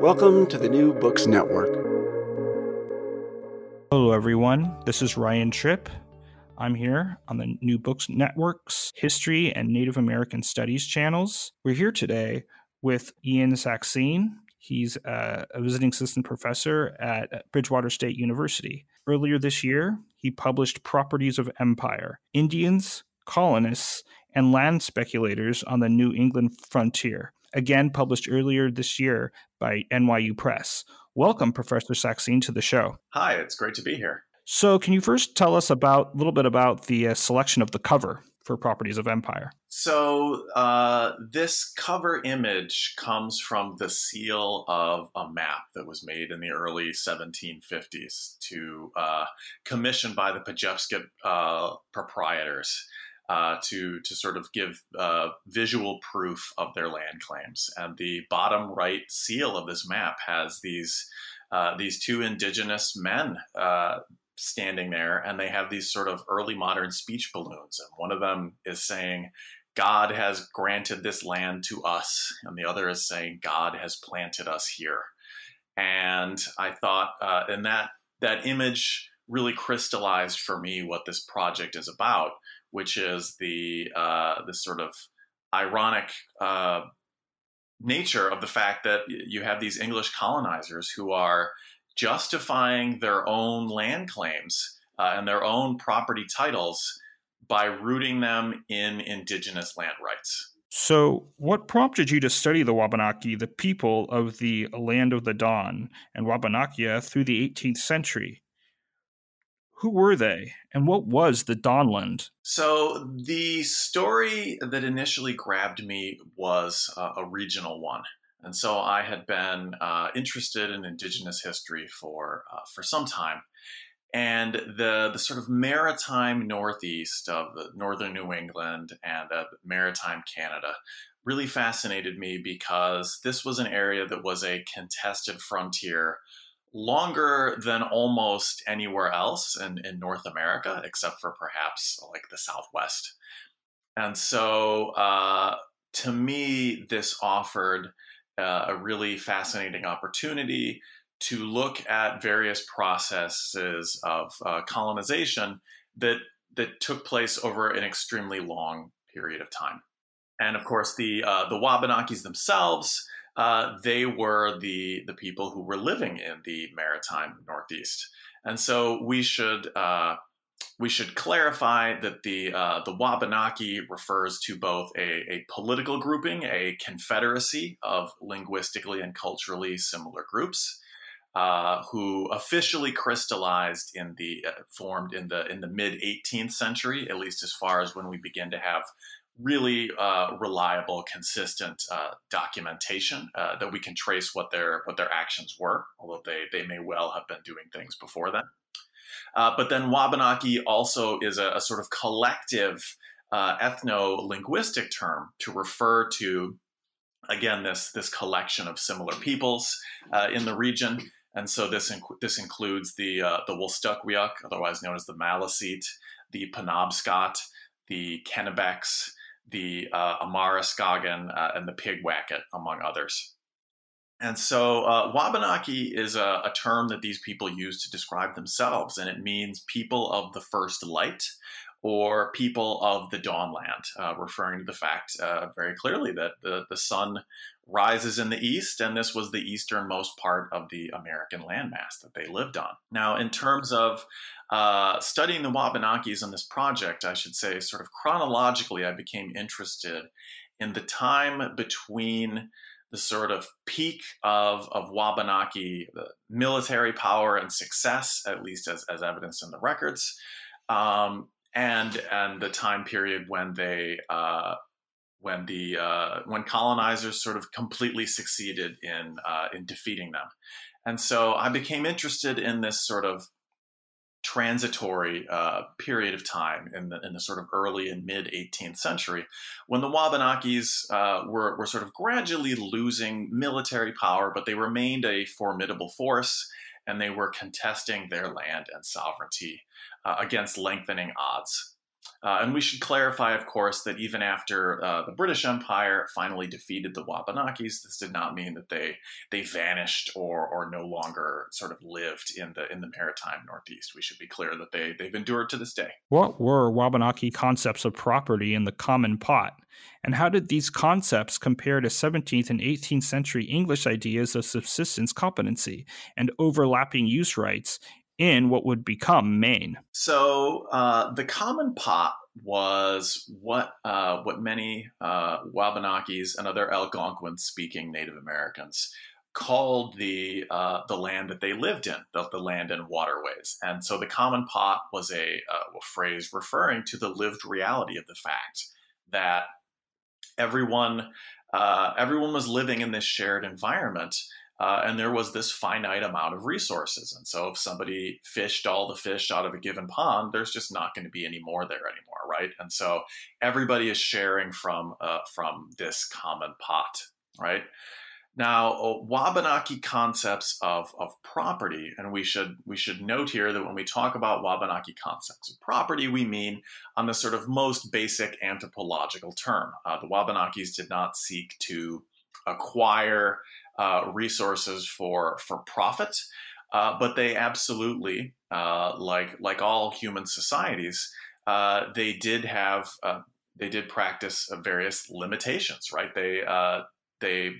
Welcome to the New Books Network. Hello, everyone. This is Ryan Tripp. I'm here on the New Books Network's History and Native American Studies channels. We're here today with Ian Saxine. He's a, visiting assistant professor at Bridgewater State University. Earlier this year, he published Properties of Empire Indians, Colonists, and Land Speculators on the New England Frontier. Again, published earlier this year by NYU Press. Welcome, Professor Saxine, to the show. Hi, it's great to be here. So, can you first tell us about a little bit about the uh, selection of the cover for Properties of Empire? So, uh, this cover image comes from the seal of a map that was made in the early 1750s to uh, commissioned by the Pejepscot uh, proprietors. Uh, to to sort of give uh, visual proof of their land claims. And the bottom right seal of this map has these uh, these two indigenous men uh, standing there, and they have these sort of early modern speech balloons. And one of them is saying, "God has granted this land to us," and the other is saying, "God has planted us here." And I thought, uh, and that that image really crystallized for me what this project is about which is the uh, this sort of ironic uh, nature of the fact that you have these English colonizers who are justifying their own land claims uh, and their own property titles by rooting them in indigenous land rights. So, what prompted you to study the Wabanaki, the people of the land of the dawn, and Wabanakia through the 18th century? Who were they, and what was the Dawnland? So, the story that initially grabbed me was uh, a regional one. And so I had been uh, interested in Indigenous history for, uh, for some time. And the, the sort of maritime northeast of northern New England and maritime Canada really fascinated me because this was an area that was a contested frontier longer than almost anywhere else in, in North America, except for perhaps like the Southwest. And so uh, to me, this offered uh, a really fascinating opportunity to look at various processes of uh, colonization that that took place over an extremely long period of time. And of course, the uh, the Wabanakis themselves uh, they were the the people who were living in the maritime Northeast, and so we should uh, we should clarify that the uh, the Wabanaki refers to both a, a, political grouping, a confederacy of linguistically and culturally similar groups. Uh, who officially crystallized in the uh, formed in the in the mid 18th century, at least as far as when we begin to have really uh, reliable, consistent uh, documentation uh, that we can trace what their what their actions were, although they they may well have been doing things before then. Uh, but then Wabanaki also is a, a sort of collective uh, ethno linguistic term to refer to again this this collection of similar peoples uh, in the region. And so this inc- this includes the uh, the Wolastoqiyik, otherwise known as the Maliseet, the Penobscot, the Kennebecs, the uh, Amaraskagan, uh, and the Pigwacket, among others. And so uh, Wabanaki is a, a, term that these people use to describe themselves, and it means people of the first light or people of the dawnland, uh, referring to the fact uh, very clearly that the, the sun rises in the east, and this was the easternmost part of the American landmass that they lived on. Now, in terms of uh, studying the Wabanakis in this project, I should say, sort of chronologically, I became interested in the time between the sort of peak of, of Wabanaki military power and success, at least as, as evidenced in the records, um, and and the time period when they uh, when the uh, when colonizers sort of completely succeeded in uh, in defeating them, and so I became interested in this sort of transitory uh, period of time in the, in the sort of early and mid 18th century when the Wabanakis uh, were, were sort of gradually losing military power, but they remained a formidable force and they were contesting their land and sovereignty uh, against lengthening odds. Uh, and we should clarify, of course, that even after uh, the British Empire finally defeated the Wabanakis, this did not mean that they they vanished or or no longer sort of lived in the in the maritime Northeast. We should be clear that they they've endured to this day. What were Wabanaki concepts of property in the common pot, and how did these concepts compare to 17th and 18th century English ideas of subsistence competency and overlapping use rights in what would become Maine. So uh, the common pot was what uh, what many uh, Wabanakis and other Algonquin speaking Native Americans called the uh, the land that they lived in, the, the, land and waterways. And so the common pot was a, uh, a phrase referring to the lived reality of the fact that everyone uh, everyone was living in this shared environment uh, and there was this finite amount of resources. And so if somebody fished all the fish out of a given pond, there's just not going to be any more there anymore, right? And so everybody is sharing from uh, from this common pot, right? Now, uh, Wabanaki concepts of, of property, and we should we should note here that when we talk about Wabanaki concepts of property, we mean on the sort of most basic anthropological term. Uh, the Wabanakis did not seek to acquire uh, resources for for profit, uh, but they absolutely, uh, like like all human societies, uh, they did have uh, they did practice various limitations. Right? They they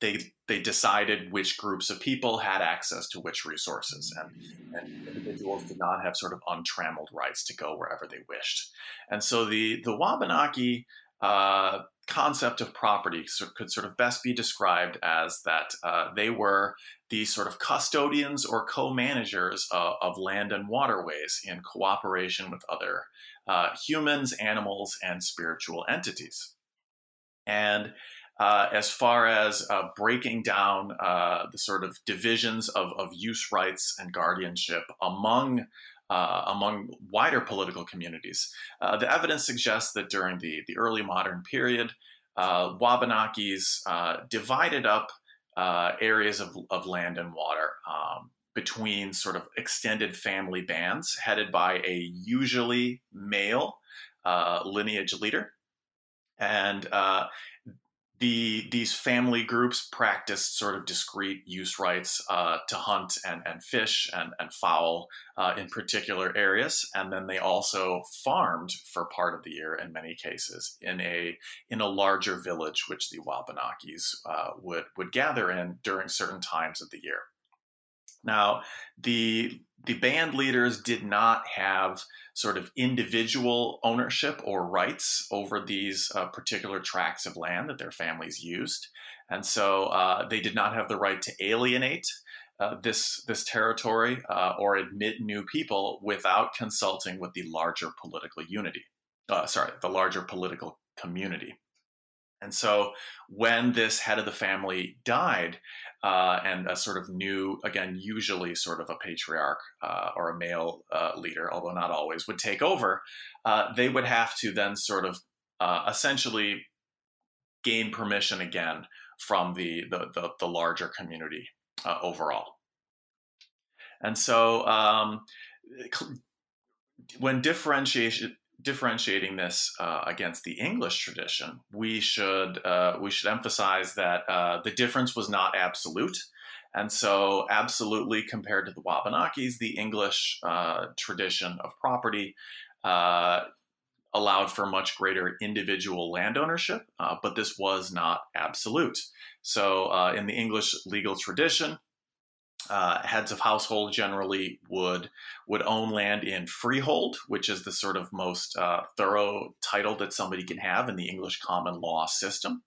they they decided which groups of people had access to which resources and, and individuals did not have sort of untrammeled rights to go wherever they wished and so the the wabanaki uh, concept of property could sort of best be described as that uh, they were the sort of custodians or co-managers uh, of land and waterways in cooperation with other uh, humans, animals, and spiritual entities. And uh, as far as uh, breaking down uh, the sort of divisions of, of use rights and guardianship among uh, among wider political communities. Uh, the evidence suggests that during the, the early modern period, uh, Wabanakis uh, divided up uh, areas of, of land and water um, between sort of extended family bands headed by a usually male uh, lineage leader. And the these family groups practiced sort of discrete use rights uh, to hunt and, and fish and, and fowl uh, in particular areas, and then they also farmed for part of the year in many cases in a in a larger village, which the Wabanakis uh, would would gather in during certain times of the year. Now, the the band leaders did not have sort of individual ownership or rights over these uh, particular tracts of land that their families used, and so uh, they did not have the right to alienate uh, this this territory uh, or admit new people without consulting with the larger political unity. Uh, sorry, the larger political community. And so, when this head of the family died, uh, and a sort of new, again, usually sort of a patriarch uh, or a male uh, leader, although not always, would take over, uh, they would have to then sort of uh, essentially gain permission again from the the, the, the larger community uh, overall. And so um, when differentiation differentiating this uh, against the English tradition, we should uh, we should emphasize that uh, the difference was not absolute, and so absolutely compared to the Wabanakis, the English uh, tradition of property uh, allowed for much greater individual land ownership, uh, but this was not absolute. So in the English legal tradition, uh, heads of household generally would would own land in freehold, which is the sort of most uh, thorough title that somebody can have in the English common law system.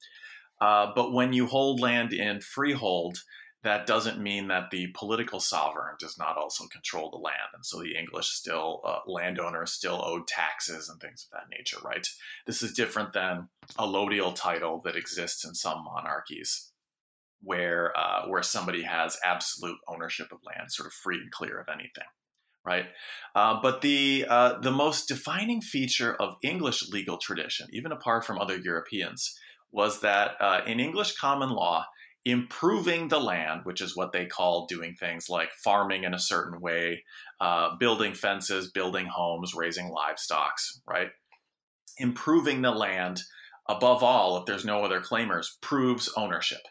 Uh, but when you hold land in freehold, that doesn't mean that the political sovereign does not also control the land, and so the English still uh, landowners still owed taxes and things of that nature. Right? This is different than a allodial title that exists in some monarchies where uh, where somebody has absolute ownership of land, sort of free and clear of anything, right? Uh, but the uh, the most defining feature of English legal tradition, even apart from other Europeans, was that uh, in English common law, improving the land, which is what they call doing things like farming in a certain way, uh, building fences, building homes, raising livestock, right? Improving the land, above all, if there's no other claimers, proves ownership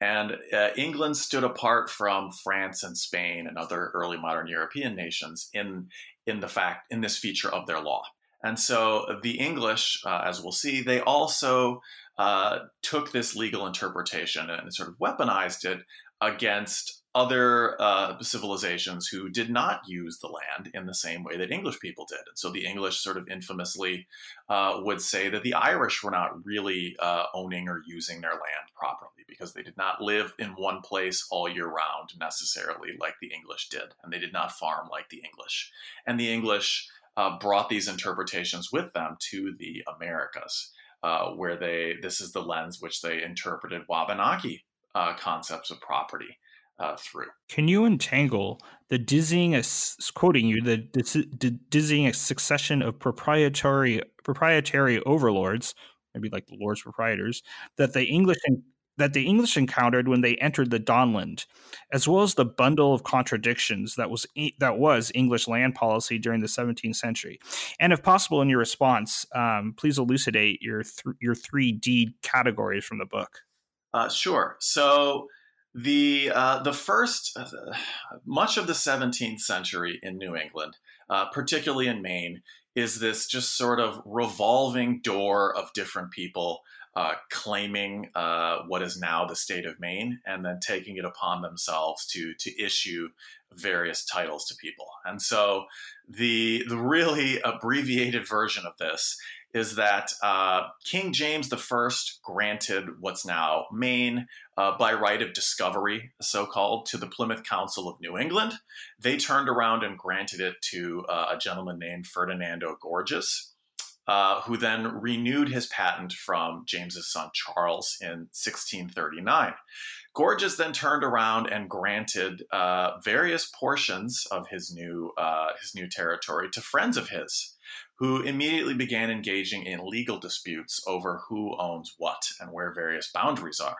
and uh, England stood apart from France and Spain and other early modern European nations in, in the fact, in this feature of their law. And so the English, uh, as we'll see, they also uh, took this legal interpretation and sort of weaponized it against other uh, civilizations who did not use the land in the same way that English people did. And so the English sort of infamously uh, would say that the Irish were not really uh, owning or using their land properly because they did not live in one place all year round necessarily like the English did. And they did not farm like the English. And the English uh, brought these interpretations with them to the Americas. Uh, where they, this is the lens which they interpreted Wabanaki uh, concepts of property uh, through. Can you entangle the dizzying, quoting you, the, the dizzying succession of proprietary proprietary overlords, maybe like the lords proprietors, that the English that the English encountered when they entered the Dawnland, as well as the bundle of contradictions that was that was English land policy during the 17th century. And if possible, in your response, um, please elucidate your th- your three deed categories from the book. Uh, sure. So the uh, the first uh, much of the 17th century in New England, uh, particularly in Maine, is this just sort of revolving door of different people uh, claiming uh, what is now the state of Maine and then taking it upon themselves to to issue various titles to people. And so the the really abbreviated version of this is that uh, King James I granted what's now Maine uh, by right of discovery, so called, to the Plymouth Council of New England. They turned around and granted it to uh, a gentleman named Ferdinando Gorges. Uh, who then renewed his patent from James's son Charles in 1639. Gorges then turned around and granted uh, various portions of his new uh, his new territory to friends of his who immediately began engaging in legal disputes over who owns what and where various boundaries are.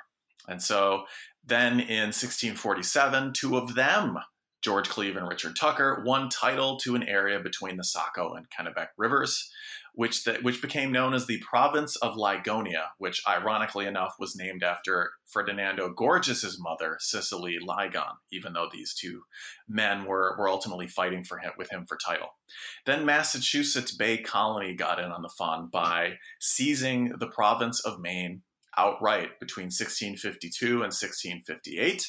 And so then in 1647, two of them, George Cleave and Richard Tucker, won title to an area between the Saco and Kennebec rivers which the, which became known as the province of Ligonia, which ironically enough was named after Ferdinando Gorges's mother, Cicely Ligon, even though these two men were, were ultimately fighting for him with him for title. Then Massachusetts Bay Colony got in on the fun by seizing the province of Maine outright between 1652 and 1658.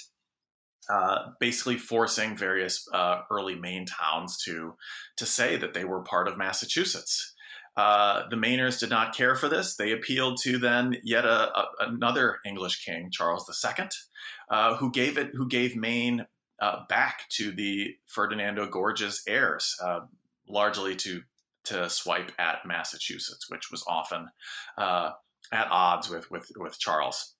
Uh, basically forcing various uh, early Maine towns to to say that they were part of Massachusetts. Uh, the Mainers did not care for this. They appealed to then yet a, a, another English king, Charles II, uh, who gave it, who gave Maine uh, back to the Ferdinando Gorges heirs, uh, largely to to swipe at Massachusetts, which was often uh, at odds with, with with Charles.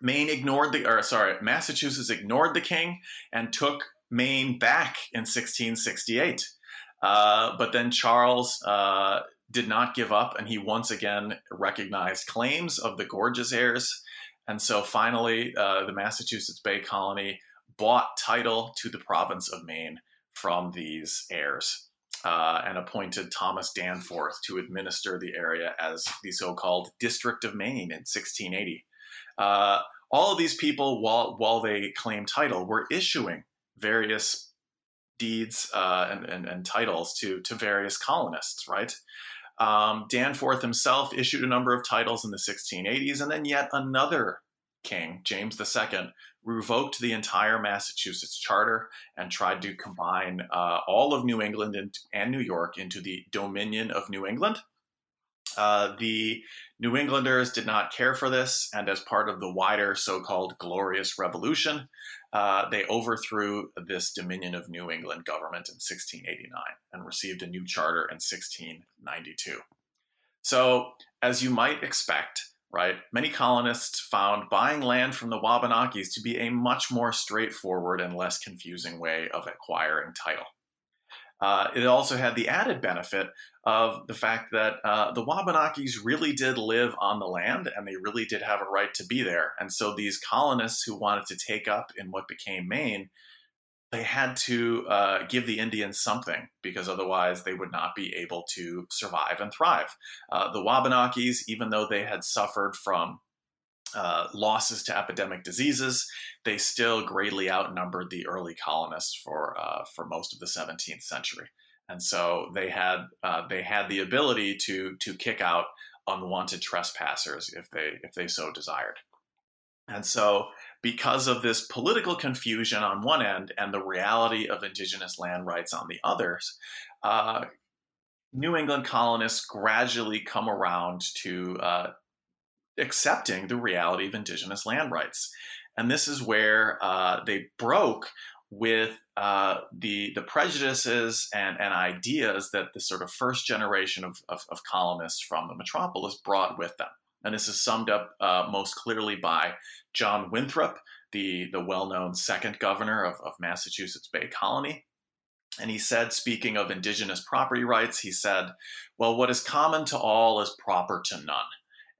Maine ignored the, or sorry, Massachusetts ignored the king and took Maine back in 1668. Uh, but then Charles did not give up, and he once again recognized claims of the Gorges heirs. And so finally, uh, the Massachusetts Bay Colony bought title to the province of Maine from these heirs uh, and appointed Thomas Danforth to administer the area as the so called District of Maine in 1680. Uh, all of these people, while, while they claimed title, were issuing various deeds uh, and, and, and, titles to, to various colonists, right? Um, Danforth himself issued a number of titles in the 1680s, and then yet another king, James II, revoked the entire Massachusetts charter and tried to combine uh, all of New England and, and, New York into the Dominion of New England. Uh, the New Englanders did not care for this, and as part of the wider so called Glorious Revolution, uh, they overthrew this Dominion of New England government in 1689 and received a new charter in 1692. So, as you might expect, right, many colonists found buying land from the Wabanakis to be a much more straightforward and less confusing way of acquiring title. Uh, it also had the added benefit of the fact that uh, the Wabanakis really did live on the land and they really did have a right to be there. And so these colonists who wanted to take up in what became Maine, they had to uh, give the Indians something because otherwise they would not be able to survive and thrive. Uh, the Wabanakis, even though they had suffered from uh, losses to epidemic diseases, they still greatly outnumbered the early colonists for uh, for most of the 17th century, and so they had uh, they had the ability to to kick out unwanted trespassers if they if they so desired. And so, because of this political confusion on one end and the reality of indigenous land rights on the others, uh, New England colonists gradually come around to uh, accepting the reality of indigenous land rights. And this is where uh, they broke with uh, the the prejudices and, and ideas that the sort of first generation of, of, of, colonists from the metropolis brought with them. And this is summed up uh, most clearly by John Winthrop, the, the well known second governor of, of Massachusetts Bay Colony. And he said, speaking of indigenous property rights, he said, Well, what is common to all is proper to none.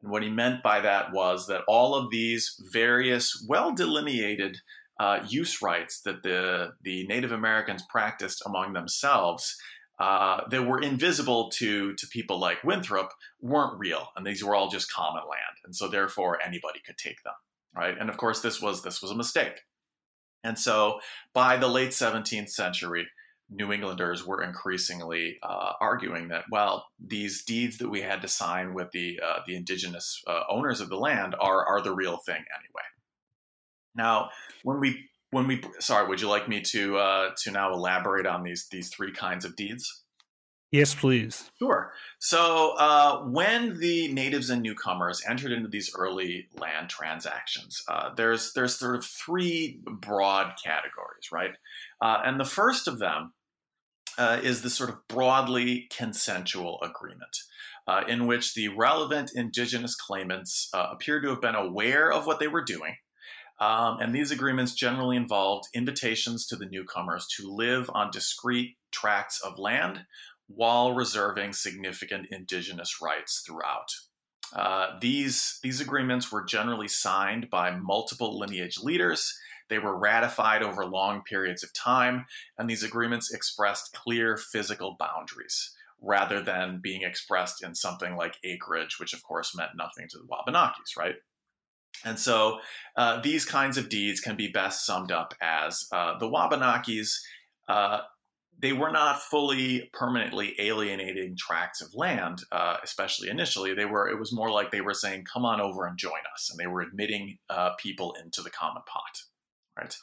And what he meant by that was that all of these various, well delineated uh, use rights that the, the Native Americans practiced among themselves uh, that were invisible to, to people like Winthrop weren't real. And these were all just common land. And so therefore anybody could take them. Right. And of course, this was this was a mistake. And so by the late 17th century, New Englanders were increasingly uh, arguing that, well, these deeds that we had to sign with the uh, the indigenous uh, owners of the land are are the real thing anyway. Now, when we when we sorry, would you like me to uh, to now elaborate on these these three kinds of deeds? Yes, please. Sure. So, uh, when the natives and newcomers entered into these early land transactions, uh, there's there's sort of three broad categories, right? Uh, and the first of them uh, is the sort of broadly consensual agreement. Uh, in which the relevant indigenous claimants uh, appear to have been aware of what they were doing. Um, and these agreements generally involved invitations to the newcomers to live on discrete tracts of land while reserving significant indigenous rights throughout. Uh, these, these agreements were generally signed by multiple lineage leaders they were ratified over long periods of time, and these agreements expressed clear physical boundaries rather than being expressed in something like acreage, which of course meant nothing to the Wabanakis, right? And so uh, these kinds of deeds can be best summed up as uh, the Wabanakis. Uh, they were not fully permanently alienating tracts of land, uh, especially initially. They were. It was more like they were saying, "Come on over and join us," and they were admitting uh, people into the common pot right?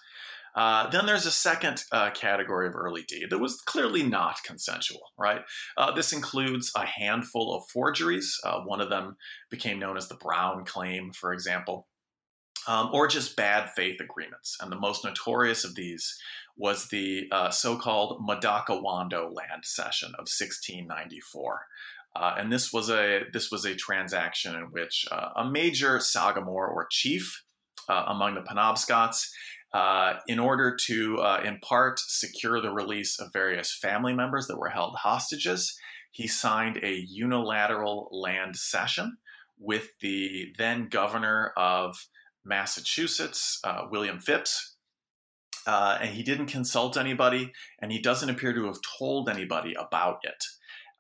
Uh, then there's a second uh, category of early deed that was clearly not consensual, right? Uh, this includes a handful of forgeries. Uh, one of them became known as the Brown Claim, for example, um, or just bad faith agreements. And the most notorious of these was the uh, so called Madockawando land cession of 1694. Uh, and this was a this was a transaction in which a major Sagamore or chief among the Penobscots uh, in order to, uh, in part, secure the release of various family members that were held hostages, he signed a unilateral land cession with the then governor of Massachusetts, uh, William Phips. Uh, and he didn't consult anybody, and he doesn't appear to have told anybody about it.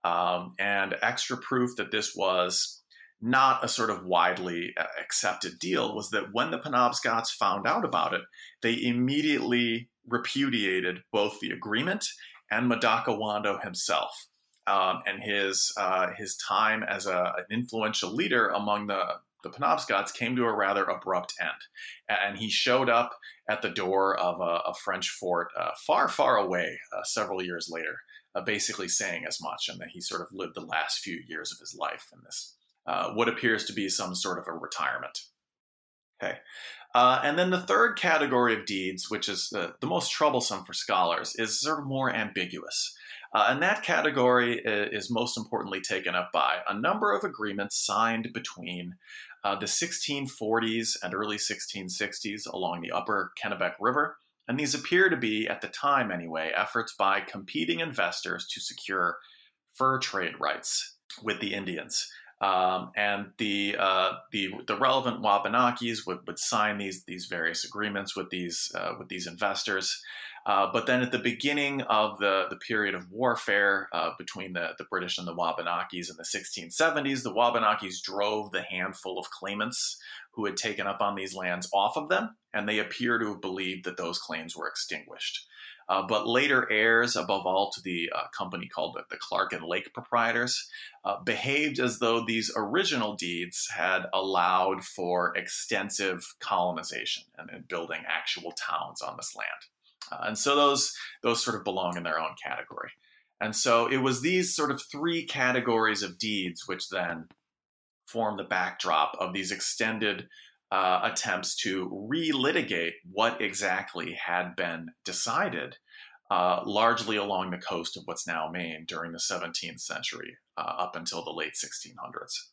Um, and extra proof that this was not a sort of widely uh, accepted deal was that when the Penobscots found out about it, they immediately repudiated both the agreement and Madockawando himself. Um, and his uh, his time as a, an influential leader among the the Penobscots came to a rather abrupt end, and he showed up at the door of a, a French fort uh, far, far away uh, several years later, uh, basically saying as much, and that he sort of lived the last few years of his life in this uh, what appears to be some sort of a retirement. Okay. Uh, and then the third category of deeds, which is the, the most troublesome for scholars, is sort of more ambiguous. Uh, and that category is most importantly taken up by a number of agreements signed between uh, the 1640s and early 1660s along the upper Kennebec River. And these appear to be, at the time anyway, efforts by competing investors to secure fur trade rights with the Indians. Um, and the, uh, the the relevant Wabanakis would, would sign these these various agreements with these uh, with these investors. Uh, but then at the beginning of the, the period of warfare uh, between the, the British and the Wabanakis in the 1670s, the Wabanakis drove the handful of claimants who had taken up on these lands off of them, and they appear to have believed that those claims were extinguished. Uh, but later heirs, above all to the uh, company called the, the, Clark and Lake proprietors, uh, behaved as though these original deeds had allowed for extensive colonization and, and building actual towns on this land. Uh, and so those those sort of belong in their own category. And so it was these sort of three categories of deeds which then form the backdrop of these extended uh, attempts to relitigate what exactly had been decided, uh, largely along the coast of what's now Maine during the 17th century uh, up until the late 1600s.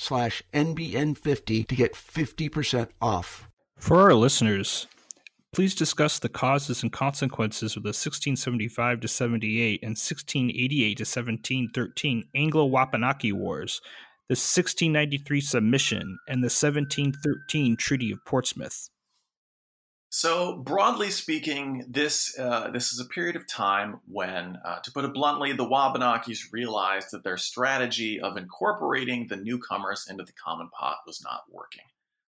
slash NBN50 to get 50% off. For our listeners, please discuss the causes and consequences of the 1675 to 78 and 1688 to 1713 Anglo-Wabanaki Wars, the 1693 submission, and the 1713 Treaty of Portsmouth. So, broadly speaking, this uh, this is a period of time when, uh, to put it bluntly, the Wabanakis realized that their strategy of incorporating the newcomers into the common pot was not working.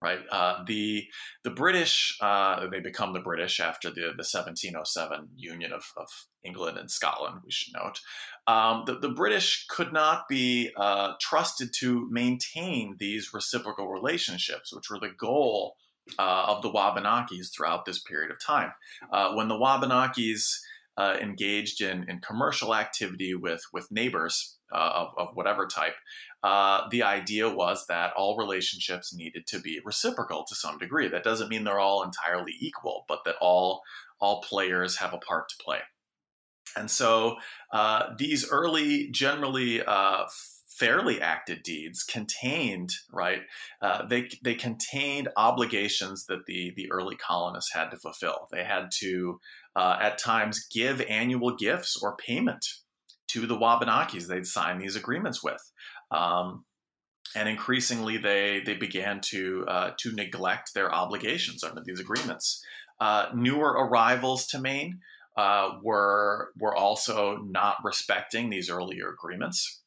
Right, uh, the the British uh, they become the British after the the 1707 union of, of England and Scotland. We should note um, the, the British could not be uh, trusted to maintain these reciprocal relationships, which were the goal uh, of the Wabanakis throughout this period of time. Uh, when the Wabanakis uh, engaged in, in commercial activity with, with neighbors uh, of, of whatever type, uh, the idea was that all relationships needed to be reciprocal to some degree. That doesn't mean they're all entirely equal, but that all, all players have a part to play. And so uh, these early, generally fairly acted deeds contained right uh, they they contained obligations that the the early colonists had to fulfill. They had to uh, at times give annual gifts or payment to the wabanakis they'd sign these agreements with. Um, and increasingly they they began to uh, to neglect their obligations under these agreements. Uh, newer arrivals to maine uh, were were also not respecting these earlier agreements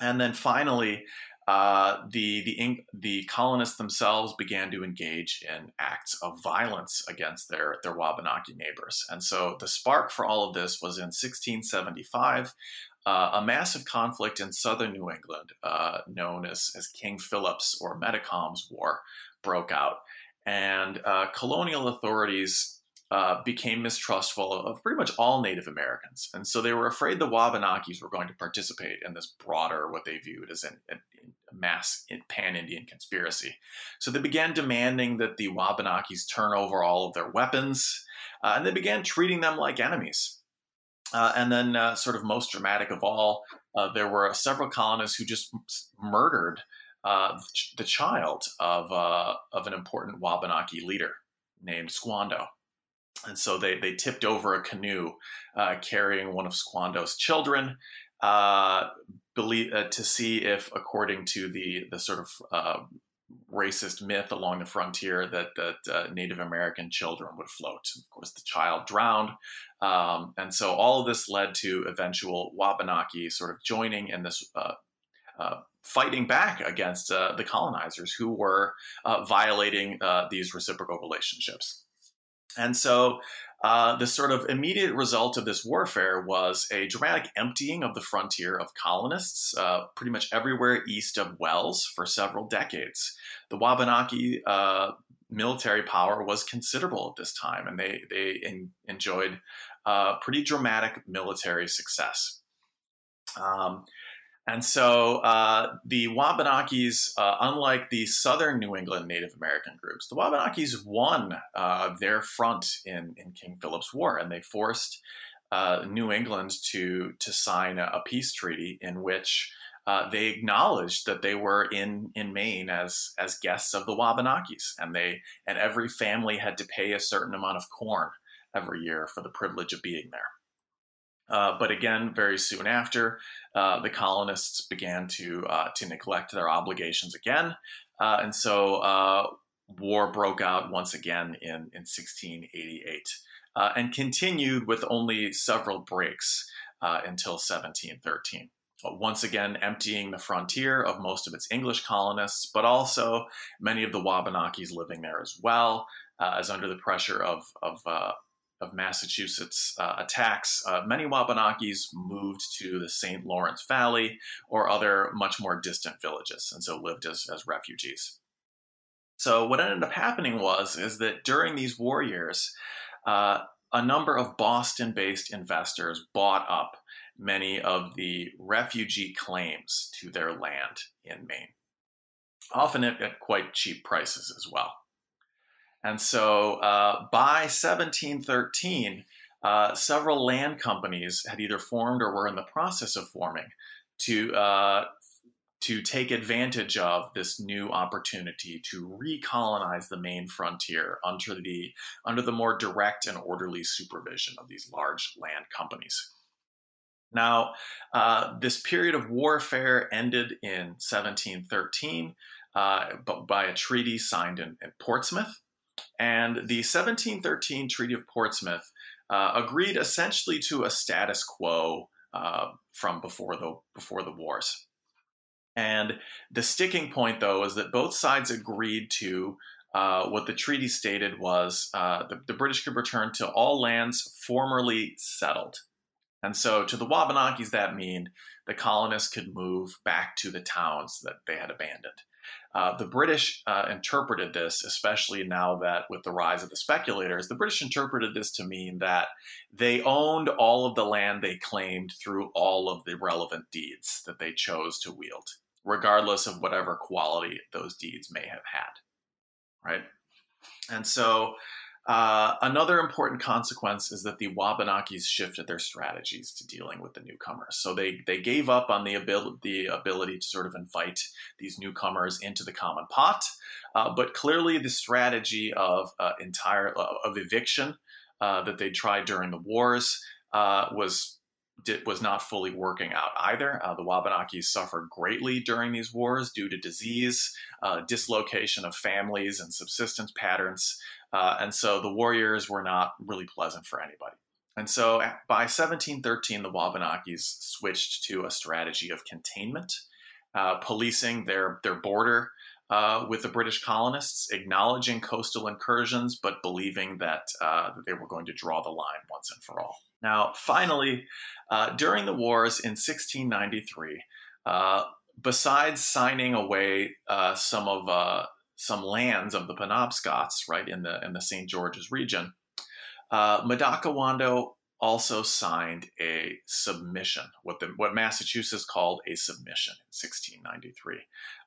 And then finally, uh, the the the colonists themselves began to engage in acts of violence against their their Wabanaki neighbors, and so the spark for all of this was in 1675. Uh, a massive conflict in southern New England, uh, known as, as King Philip's or Metacom's War, broke out. And uh, colonial authorities uh, became mistrustful of pretty much all Native Americans. And so they were afraid the Wabanakis were going to participate in this broader, what they viewed as an, a mass pan Indian conspiracy. So they began demanding that the Wabanakis turn over all of their weapons, uh, and they began treating them like enemies. Uh, and then, uh, sort of most dramatic of all, uh, there were several colonists who just murdered uh, the child of, of an important Wabanaki leader named Squando. And so they, they tipped over a canoe uh, carrying one of Squando's children uh, believe, uh, to see if, according to the, the sort of uh, racist myth along the frontier, that, that uh, Native American children would float. Of course, the child drowned. Um, and so all of this led to eventual Wabanaki sort of joining in this uh, fighting back against the colonizers who were violating these reciprocal relationships. And so uh, the sort of immediate result of this warfare was a dramatic emptying of the frontier of colonists uh, pretty much everywhere east of Wells for several decades. The Wabanaki uh, military power was considerable at this time, and they, they enjoyed uh, pretty dramatic military success. Um, and so uh, the Wabanakis, uh, unlike the southern New England Native American groups, the Wabanakis won uh, their front in, in King Philip's War, and they forced uh, New England to to sign a, a peace treaty in which uh, they acknowledged that they were in in Maine as as guests of the Wabanakis, and they and every family had to pay a certain amount of corn every year for the privilege of being there. Uh, but again, very soon after, uh, the colonists began to uh, to neglect their obligations again, uh, and so uh, war broke out once again in in 1688, and continued with only several breaks until 1713 once again emptying the frontier of most of its English colonists, but also many of the Wabanakis living there as well, uh, as under the pressure of, of uh, of Massachusetts uh, attacks, uh, many Wabanakis moved to the St. Lawrence Valley or other much more distant villages, and so lived as, as refugees. So what ended up happening was is that during these war years, uh, a number of Boston-based investors bought up many of the refugee claims to their land in Maine, often at, at quite cheap prices as well. And so uh, by 1713, uh, several land companies had either formed or were in the process of forming to uh, to take advantage of this new opportunity to recolonize the Maine frontier under the under the more direct and orderly supervision of these large land companies. Now, uh, this period of warfare ended in 1713 uh, by a treaty signed in, in Portsmouth. And the 1713 Treaty of Portsmouth uh, agreed essentially to a status quo uh, from before the before the wars. And the sticking point, though, is that both sides agreed to uh, what the treaty stated was uh, the, the, British could return to all lands formerly settled. And so, to the Wabanakis, that mean the colonists could move back to the towns that they had abandoned. Uh, the British uh, interpreted this, especially now that with the rise of the speculators, the British interpreted this to mean that they owned all of the land they claimed through all of the relevant deeds that they chose to wield, regardless of whatever quality those deeds may have had. Right? And so uh, another important consequence is that the Wabanakis shifted their strategies to dealing with the newcomers. So they they gave up on the ability the ability to sort of invite these newcomers into the common pot, uh, but clearly the strategy of uh, entire of eviction uh, that they tried during the wars uh, was did, was not fully working out either. Uh, the Wabanakis suffered greatly during these wars due to disease, uh, dislocation of families, and subsistence patterns. Uh, and so the warriors were not really pleasant for anybody. And so by 1713, the Wabanakis switched to a strategy of containment uh, policing their their border uh, with the British colonists, acknowledging coastal incursions, but believing that, uh, that they were going to draw the line once and for all. Now, finally, uh, during the wars in 1693, uh, besides signing away uh, some of uh, some lands of the Penobscots, right in the in the St. George's region, uh, Madockawando also signed a submission, what the what Massachusetts called a submission in 1693.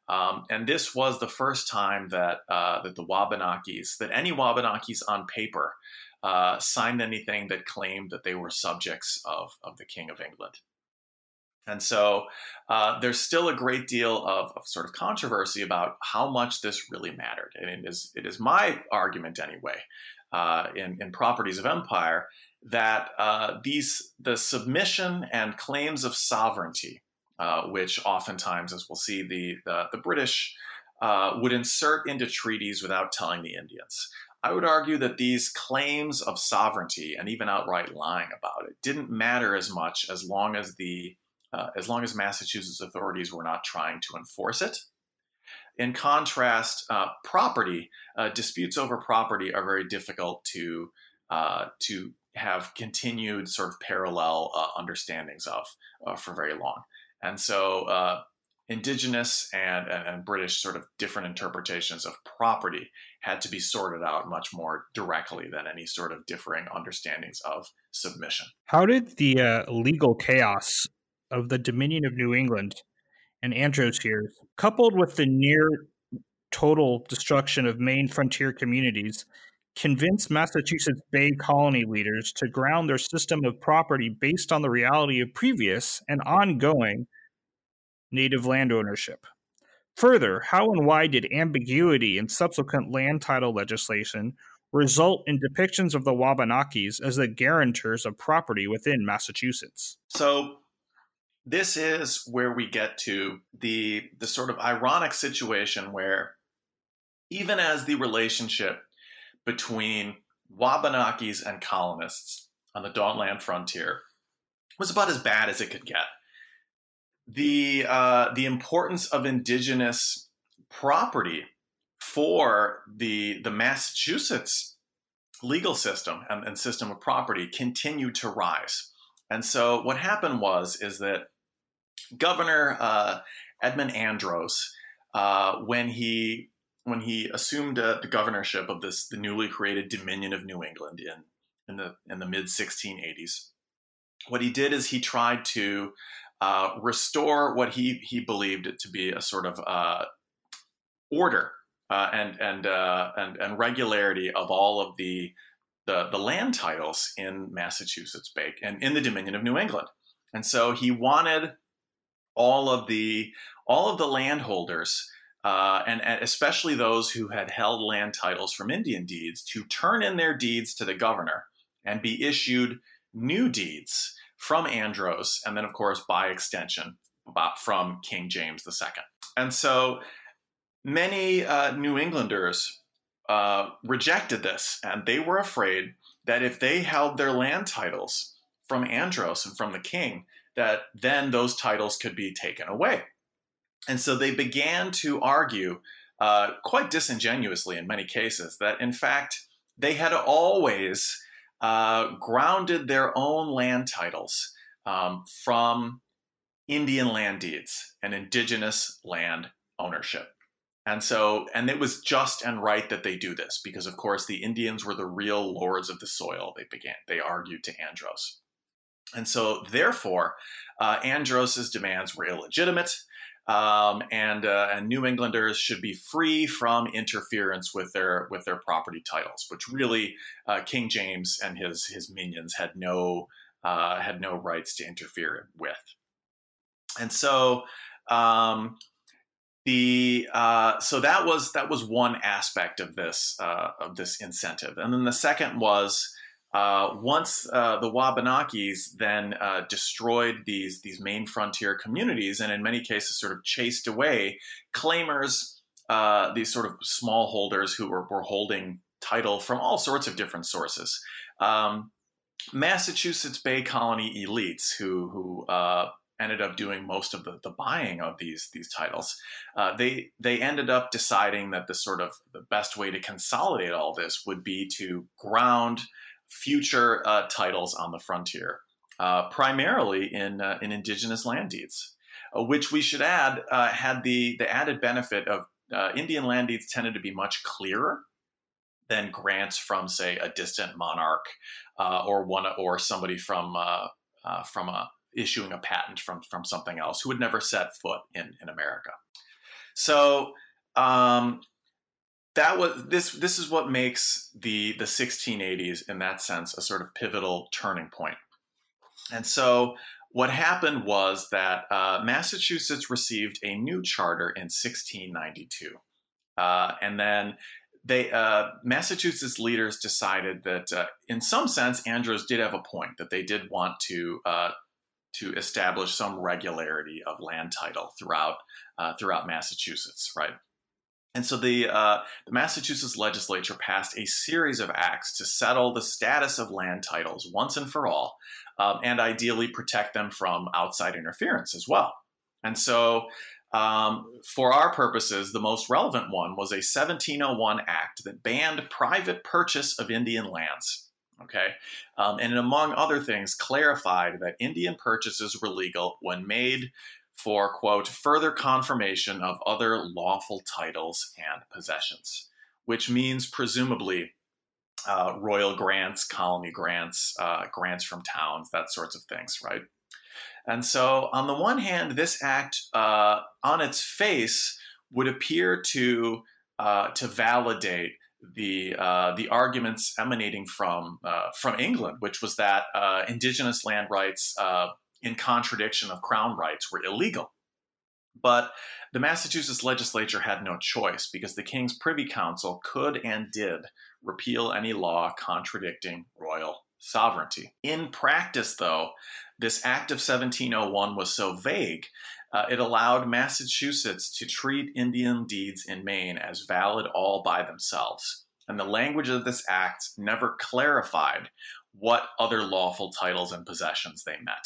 Um, and this was the first time that uh, that the Wabanakis, that any Wabanakis on paper, uh, signed anything that claimed that they were subjects of, of the King of England. And so uh, there's still a great deal of, of, sort of controversy about how much this really mattered. And it is, it is my argument, anyway, uh, in, in Properties of Empire, that uh, these the submission and claims of sovereignty, uh, which oftentimes, as we'll see, the, the, the British uh, would insert into treaties without telling the Indians. I would argue that these claims of sovereignty and even outright lying about it didn't matter as much as long as the uh, as long as Massachusetts authorities were not trying to enforce it. In contrast, uh, property uh, disputes over property are very difficult to uh, to have continued sort of parallel uh, understandings of uh, for very long, and so indigenous and, and, and, British sort of different interpretations of property had to be sorted out much more directly than any sort of differing understandings of submission. How did the uh, legal chaos of the Dominion of New England and Andros years, coupled with the near total destruction of Maine frontier communities, convince Massachusetts Bay Colony leaders to ground their system of property based on the reality of previous and ongoing native land ownership. Further, how and why did ambiguity in subsequent land title legislation result in depictions of the Wabanakis as the guarantors of property within Massachusetts? So, this is where we get to the the sort of ironic situation where even as the relationship between Wabanakis and colonists on the Dawnland frontier was about as bad as it could get the uh, the importance of indigenous property for the the Massachusetts legal system and, and, system of property continued to rise. And so what happened was is that Governor uh, Edmund Andros, uh, when he when he assumed uh, the governorship of this the newly created Dominion of New England in in the in the mid 1680s, what he did is he tried to uh, restore what he he believed to be a sort of uh, order uh, and and, uh, and and regularity of all of the, the the land titles in Massachusetts Bay and in the Dominion of New England. And so he wanted all of the all of the landholders. Uh, and, and, especially those who had held land titles from Indian deeds to turn in their deeds to the governor and be issued new deeds from Andros, and then, of course, by extension, from King James II. And so many uh, New Englanders uh, rejected this, and they were afraid that if they held their land titles from Andros and from the king, that then those titles could be taken away. And so they began to argue, uh, quite disingenuously in many cases, that in fact they had always uh, grounded their own land titles um, from Indian land deeds and indigenous land ownership. And so, and it was just and right that they do this because, of course, the Indians were the real lords of the soil. They began, they argued to Andros. And so, therefore, uh, Andros's demands were illegitimate um, and uh, and New Englanders should be free from interference with their with their property titles, which really uh, King James and his his minions had no uh, had no rights to interfere with. And so um, the uh, so that was that was one aspect of this uh, of this incentive, and then the second was uh, once uh, the Wabanakis then uh, destroyed these these Maine frontier communities, and in many cases sort of chased away claimers, uh, these sort of smallholders who were, were holding title from all sorts of different sources. Um, Massachusetts Bay Colony elites who who uh, ended up doing most of the, the buying of these these titles, uh, they they ended up deciding that the sort of the best way to consolidate all this would be to ground future uh, titles on the frontier, uh, primarily in uh, in indigenous land deeds, uh, which we should add uh, had the the added benefit of Indian land deeds tended to be much clearer than grants from, say, a distant monarch or one or somebody from from a issuing a patent from from something else who would never set foot in in America. So um, that was this this is what makes the the 1680s in that sense a sort of pivotal turning point. And so what happened was that uh, Massachusetts received a new charter in 1692, uh, and then they uh, Massachusetts leaders decided that, uh, in some sense, Andros did have a point that they did want to uh, to establish some regularity of land title throughout uh, throughout Massachusetts, right? And so the, uh, the Massachusetts legislature passed a series of acts to settle the status of land titles once and for all, um, and ideally protect them from outside interference as well. And so, um, for our purposes, the most relevant one was a 1701 act that banned private purchase of Indian lands. Okay. Um, and among other things, clarified that Indian purchases were legal when made for, quote, further confirmation of other lawful titles and possessions, which means presumably uh, royal grants, colony grants, uh, grants from towns, that sorts of things, right? And so, on the one hand, this act, uh, on its face, would appear to uh, to validate the uh, the arguments emanating from uh, from England, which was that indigenous land rights, in contradiction of crown rights, were illegal. But the Massachusetts legislature had no choice because the King's Privy Council could and did repeal any law contradicting royal sovereignty. In practice, though, this Act of 1701 was so vague uh, it allowed Massachusetts to treat Indian deeds in Maine as valid all by themselves. And the language of this act never clarified what other lawful titles and possessions they met.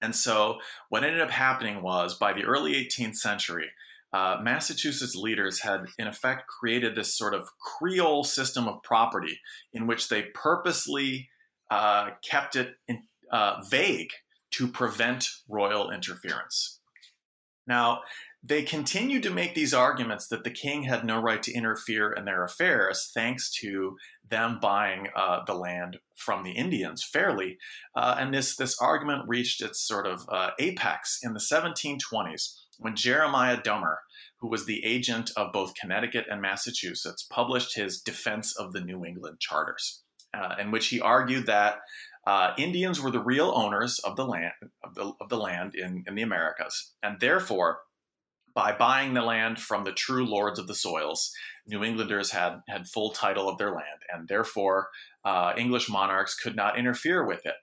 And so, what ended up happening was by the early 18th century, uh, Massachusetts leaders had, in effect, created this sort of Creole system of property in which they purposely uh, kept it in, uh, vague to prevent royal interference. Now, they continued to make these arguments that the king had no right to interfere in their affairs thanks to them buying uh, the land from the Indians fairly. Uh, and this, this argument reached its sort of uh, apex in the 1720s when Jeremiah Dummer, who was the agent of both Connecticut and Massachusetts, published his Defense of the New England Charters, uh, in which he argued that uh, Indians were the real owners of the land of the, of the land in, in the Americas, and therefore, by buying the land from the true lords of the soils, New Englanders had had full title of their land, and therefore uh, English monarchs could not interfere with it.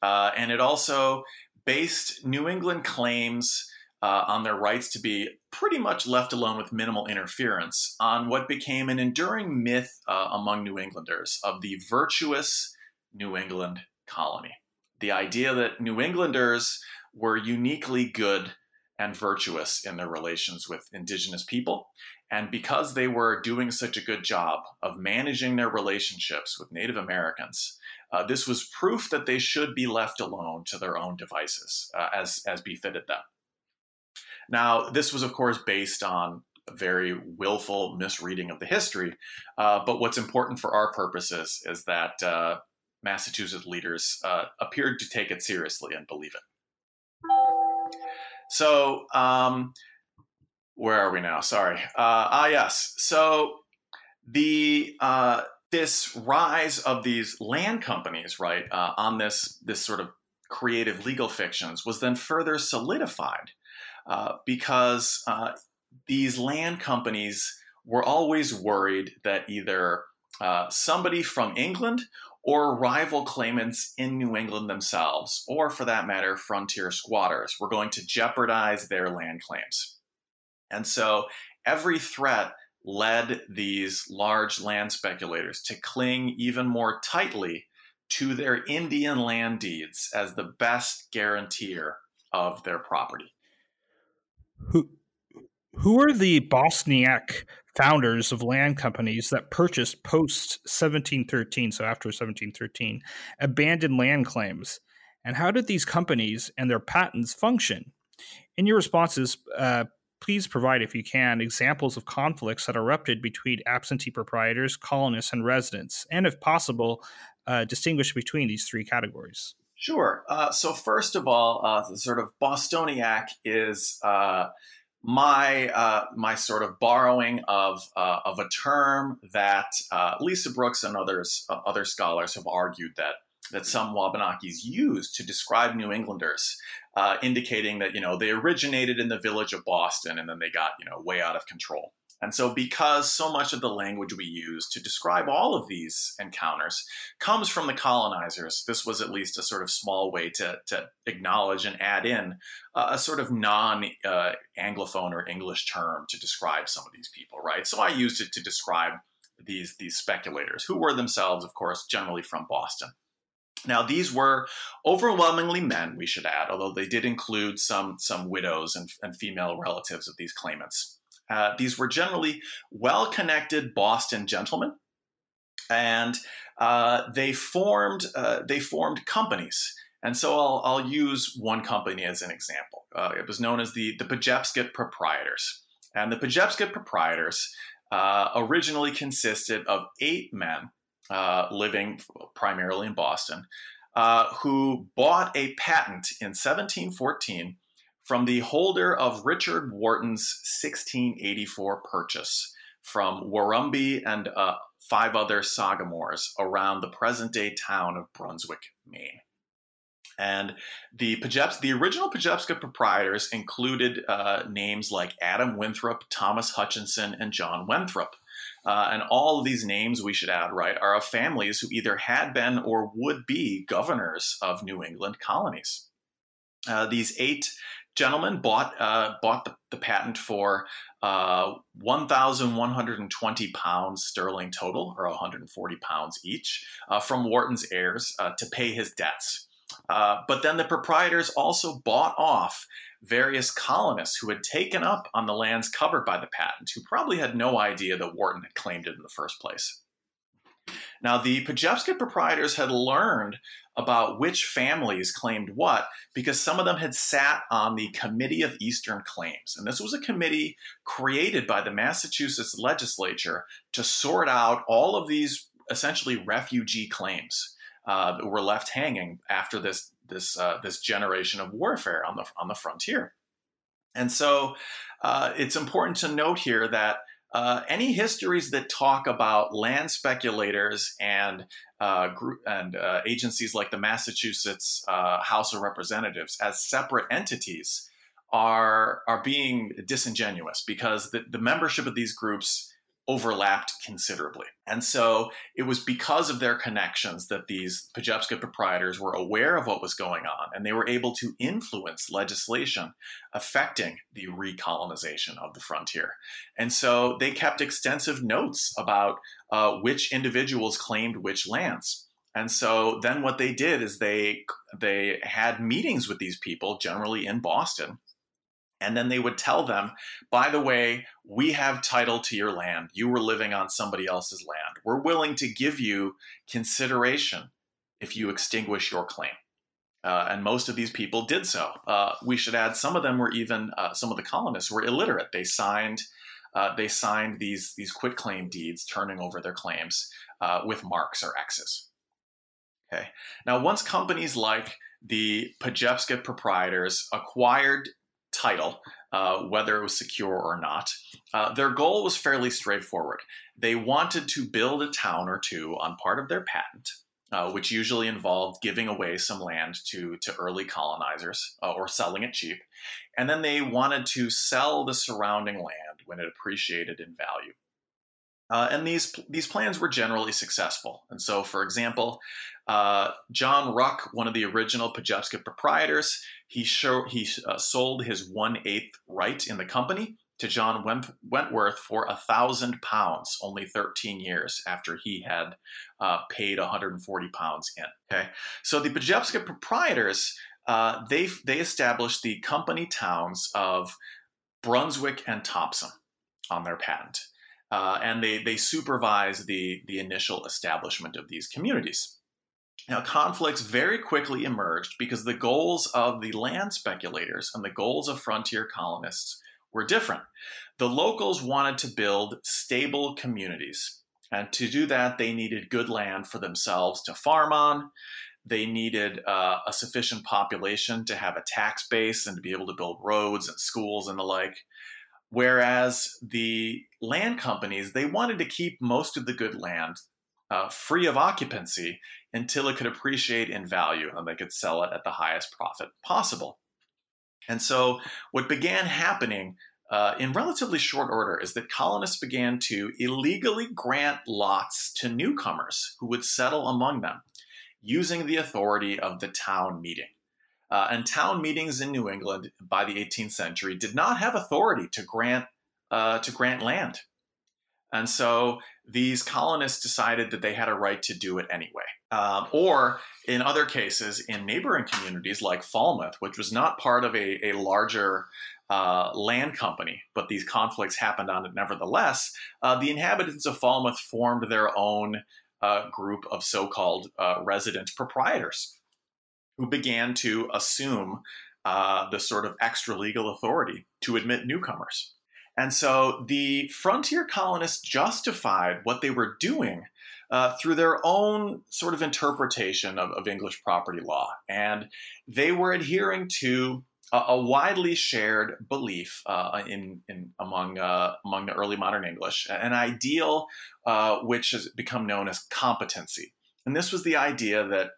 Uh, and it also based New England claims uh, on their rights to be pretty much left alone with minimal interference on what became an enduring myth uh, among New Englanders of the virtuous New England colony. The idea that New Englanders were uniquely good and virtuous in their relations with indigenous people. And because they were doing such a good job of managing their relationships with Native Americans, uh, this was proof that they should be left alone to their own devices uh, as, as befitted them. Now, this was, of course, based on a very willful misreading of the history. Uh, but what's important for our purposes is that uh, Massachusetts leaders uh, appeared to take it seriously and believe it. So, um, where are we now? Sorry. Uh, ah, yes. So the uh, this rise of these land companies, right, uh, on this this sort of creative legal fictions, was then further solidified uh, because uh, these land companies were always worried that either uh, somebody from England or rival claimants in New England themselves, or for that matter, frontier squatters, were going to jeopardize their land claims. And so every threat led these large land speculators to cling even more tightly to their Indian land deeds as the best guarantor of their property. Who are the Bostoniac founders of land companies that purchased post 1713, so after 1713, abandoned land claims? And how did these companies and their patents function? In your responses, uh, please provide, if you can, examples of conflicts that erupted between absentee proprietors, colonists, and residents, and if possible, uh, distinguish between these three categories. Sure. Uh, so, first of all, uh, the sort of Bostoniac is uh, my uh, my sort of borrowing of uh, of a term that uh, Lisa Brooks and others uh, other scholars have argued that that some Wabanakis used to describe New Englanders, uh, indicating that you know they originated in the village of Boston and then they got you know way out of control. And so, because so much of the language we use to describe all of these encounters comes from the colonizers, this was at least a sort of small way to, to acknowledge and add in uh, a sort of non uh, Anglophone or English term to describe some of these people, right? So, I used it to describe these, these speculators, who were themselves, of course, generally from Boston. Now, these were overwhelmingly men, we should add, although they did include some, some widows and, and female relatives of these claimants. Uh, these were generally well connected Boston gentlemen, and uh, they formed uh, they formed companies. And so I'll, I'll, use one company as an example. Uh, it was known as the the Pejepscot Proprietors, and the Pejepscot Proprietors uh, originally consisted of eight men uh, living primarily in Boston, who bought a patent in 1714 from the holder of Richard Wharton's 1684 purchase from Warumby and uh, five other sagamores around the present day town of Brunswick, Maine. And the the original Pejepscot proprietors included uh, names like Adam Winthrop, Thomas Hutchinson, and John Winthrop. Uh, and all of these names we should add, right, are of families who either had been or would be governors of New England colonies. Uh, these eight gentleman bought uh, bought the, the, patent for uh, 1,120 pounds sterling total, or 140 pounds each, uh, from Wharton's heirs uh, to pay his debts. Uh, but then the proprietors also bought off various colonists who had taken up on the lands covered by the patent, who probably had no idea that Wharton had claimed it in the first place. Now, the Pejepscot proprietors had learned about which families claimed what because some of them had sat on the Committee of Eastern Claims. And this was a committee created by the Massachusetts legislature to sort out all of these essentially refugee claims uh, that were left hanging after this, this, uh, this generation of warfare on the, on the frontier. And so uh, it's important to note here that uh, any histories that talk about land speculators and uh, group and uh, agencies like the Massachusetts uh, House of Representatives as separate entities are are being disingenuous because the, the membership of these groups overlapped considerably. And so it was because of their connections that these Pejepscot proprietors were aware of what was going on and they were able to influence legislation affecting the recolonization of the frontier. And so they kept extensive notes about uh, which individuals claimed which lands. And so then what they did is they they had meetings with these people, generally in Boston, and then they would tell them, by the way, we have title to your land. You were living on somebody else's land. We're willing to give you consideration if you extinguish your claim. Uh, and most of these people did so. Uh, we should add some of them were even uh, some of the colonists were illiterate. They signed uh, they signed these these quitclaim deeds, turning over their claims uh, with marks or X's. Okay. Now, once companies like the Pejepscot proprietors acquired title, uh, whether it was secure or not. Uh, their goal was fairly straightforward. They wanted to build a town or two on part of their patent, uh, which usually involved giving away some land to, to early colonizers uh, or selling it cheap. And then they wanted to sell the surrounding land when it appreciated in value. Uh, and these these plans were generally successful. And so, for example, uh, John Ruck, one of the original Pejepscot proprietors, he show, he uh, sold his one eighth right in the company to John Wentworth for a thousand pounds, only 13 years after he had uh, paid 140 pounds in. Okay, so the Pejepscot proprietors uh, they they established the company towns of Brunswick and Topsham on their patent, uh, and they they supervise the the initial establishment of these communities. Now, conflicts very quickly emerged because the goals of the land speculators and the goals of frontier colonists were different. The locals wanted to build stable communities. And to do that, they needed good land for themselves to farm on. They needed uh, a sufficient population to have a tax base and to be able to build roads and schools and the like. Whereas the land companies, they wanted to keep most of the good land uh, free of occupancy until it could appreciate in value and they could sell it at the highest profit possible. And so, what began happening uh, in relatively short order is that colonists began to illegally grant lots to newcomers who would settle among them using the authority of the town meeting. Uh, and town meetings in New England by the 18th century did not have authority to grant uh, to grant land, and so these colonists decided that they had a right to do it anyway. Um, or in other cases, in neighboring communities like Falmouth, which was not part of a, a larger uh, land company, but these conflicts happened on it nevertheless, uh, the inhabitants of Falmouth formed their own uh, group of so called uh, resident proprietors who began to assume uh, the sort of extra legal authority to admit newcomers. And so the frontier colonists justified what they were doing uh, through their own sort of interpretation of, of, English property law. And they were adhering to a, a widely shared belief uh, in, in, among, uh, among the early modern English, an ideal uh, which has become known as competency. And this was the idea that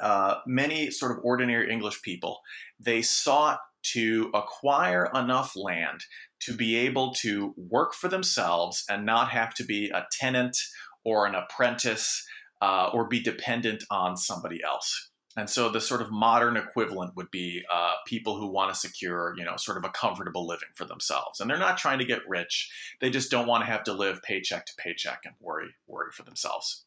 uh, many sort of ordinary English people, they sought to acquire enough land to be able to work for themselves and not have to be a tenant or an apprentice uh, or be dependent on somebody else. And so the sort of modern equivalent would be uh, people who want to secure, you know, sort of a comfortable living for themselves. And they're not trying to get rich. They just don't want to have to live paycheck to paycheck and worry, worry for themselves.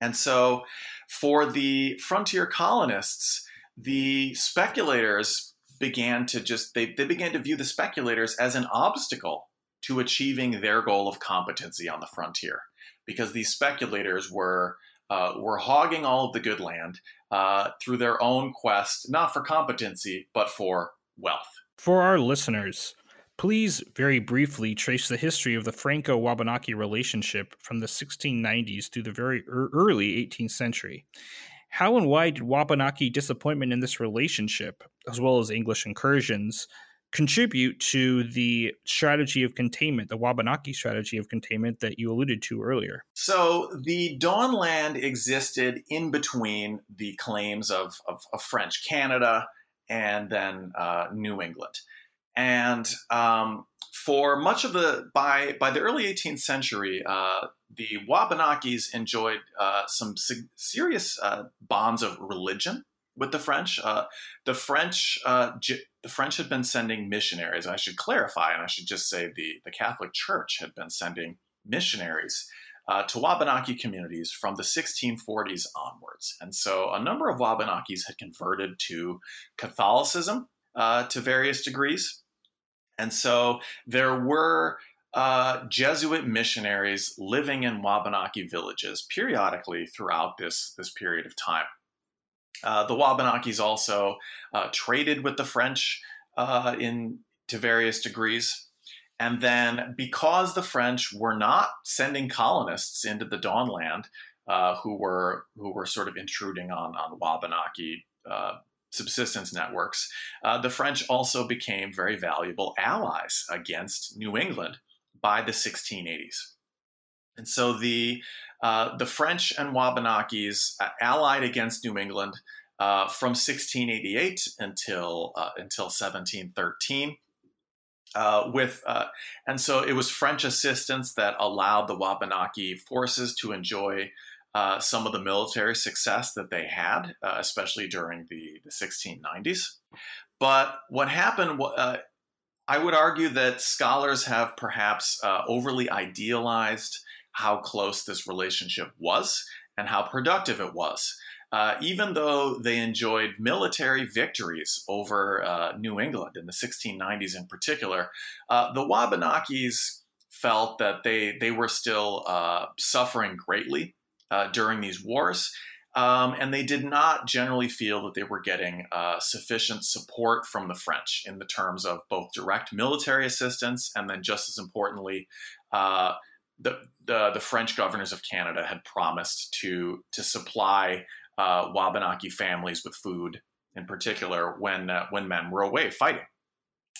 And so for the frontier colonists, the speculators began to just they, they began to view the speculators as an obstacle to achieving their goal of competency on the frontier because these speculators were uh, were hogging all of the good land uh, through their own quest, not for competency, but for wealth. For our listeners, please very briefly trace the history of the Franco Wabanaki relationship from the 1690s through the very early 18th century. How and why did Wabanaki disappointment in this relationship, as well as English incursions, contribute to the strategy of containment, the Wabanaki strategy of containment that you alluded to earlier? So the Dawnland existed in between the claims of, of, of French Canada and then uh, New England. And um, for much of the by by the early 18th century, uh, the Wabanakis enjoyed uh, some serious uh, bonds of religion with the French. Uh, the French uh, the French had been sending missionaries. I should clarify, and I should just say the the Catholic Church had been sending missionaries. Uh, to Wabanaki communities from the 1640s onwards. And so a number of Wabanakis had converted to Catholicism to various degrees. And so there were uh, Jesuit missionaries living in Wabanaki villages periodically throughout this, this period of time. Uh, the Wabanakis also uh, traded with the French uh, in to various degrees. And then, because the French were not sending colonists into the Dawnland, uh, who were who were sort of intruding on on Wabanaki uh, subsistence networks, uh, the French also became very valuable allies against New England by the 1680s. And so the, uh, the French and Wabanakis uh, allied against New England uh, from 1688 until, uh, until 1713. Uh, with and so it was French assistance that allowed the Wabanaki forces to enjoy uh, some of the military success that they had, uh, especially during the, the 1690s. But what happened, uh, I would argue that scholars have perhaps uh, overly idealized how close this relationship was and how productive it was. uh, even though they enjoyed military victories over uh, New England in the 1690s in particular, the Wabanakis felt that they, they were still suffering greatly uh, during these wars. Um, and they did not generally feel that they were getting uh, sufficient support from the French in the terms of both direct military assistance and then, just as importantly, uh, the, the, the French governors of Canada had promised to to supply uh, Wabanaki families with food, in particular when uh, when men were away fighting.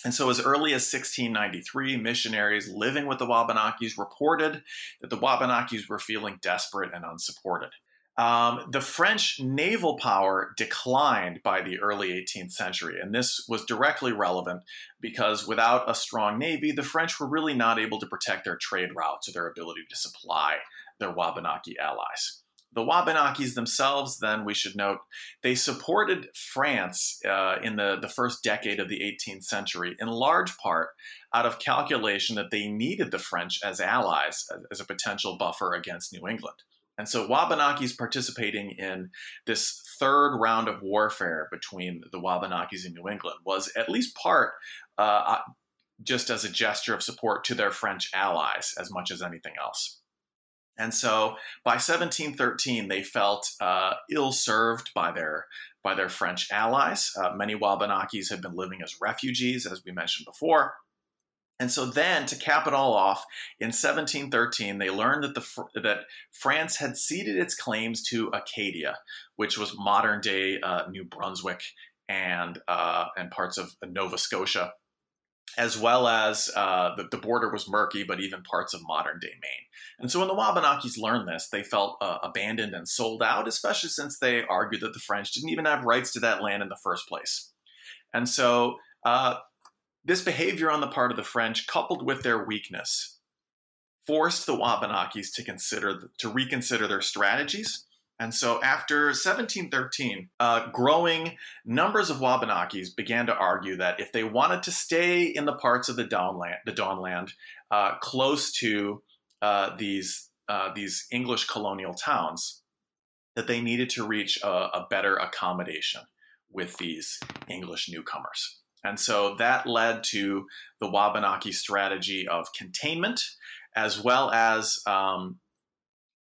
And so, as early as 1693, missionaries living with the Wabanakis reported that the Wabanakis were feeling desperate and unsupported. Um, the French naval power declined by the early 18th century, and this was directly relevant because without a strong navy, the French were really not able to protect their trade routes or their ability to supply their Wabanaki allies. The Wabanakis themselves, then, we should note, they supported France uh, in the, the first decade of the 18th century, in large part out of calculation that they needed the French as allies, as a potential buffer against New England. And so Wabanakis participating in this third round of warfare between the Wabanakis and New England was at least part uh, uh, just as a gesture of support to their French allies as much as anything else. And so by 1713, they felt uh, ill served by their by their French allies. Uh, many Wabanakis had been living as refugees, as we mentioned before. And so then, to cap it all off, in 1713, they learned that, the, that France had ceded its claims to Acadia, which was modern day uh, New Brunswick and, uh, and parts of Nova Scotia, as well as uh, the, the, border was murky, but even parts of modern day Maine. And so when the Wabanakis learned this, they felt uh, abandoned and sold out, especially since they argued that the French didn't even have rights to that land in the first place. And so uh, this behavior on the part of the French, coupled with their weakness, forced the Wabanakis to consider to reconsider their strategies. And so, after 1713, uh, growing numbers of Wabanakis began to argue that if they wanted to stay in the parts of the Dawnland, the Dawnland, uh, close to uh, these uh, these English colonial towns, that they needed to reach a, a better accommodation with these English newcomers. And so that led to the Wabanaki strategy of containment, as well as um,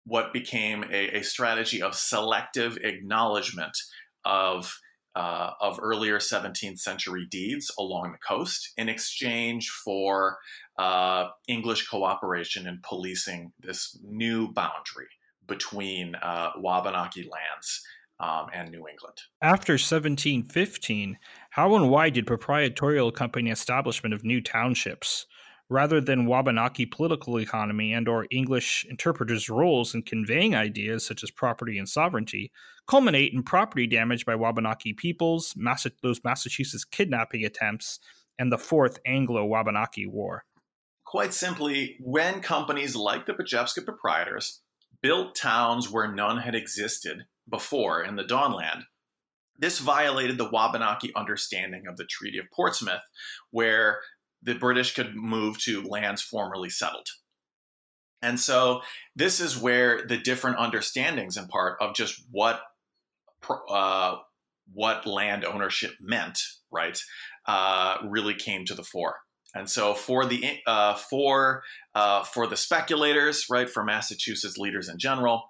what became a, a, strategy of selective acknowledgement of, uh, of earlier 17th century deeds along the coast in exchange for uh, English cooperation in policing this new boundary between uh, Wabanaki lands um, and New England. After 1715, how and why did proprietorial company establishment of new townships, rather than Wabanaki political economy and or English interpreters' roles in conveying ideas such as property and sovereignty, culminate in property damage by Wabanaki peoples, those Massachusetts kidnapping attempts, and the Fourth Anglo-Wabanaki War? Quite simply, when companies like the Pejepscot proprietors built towns where none had existed before in the Dawnland. This violated the Wabanaki understanding of the Treaty of Portsmouth, where the British could move to lands formerly settled. And so this is where the different understandings, in part, of just what uh, what land ownership meant, right, uh, really came to the fore. And so for the uh, for uh, for the speculators, right, for Massachusetts leaders in general,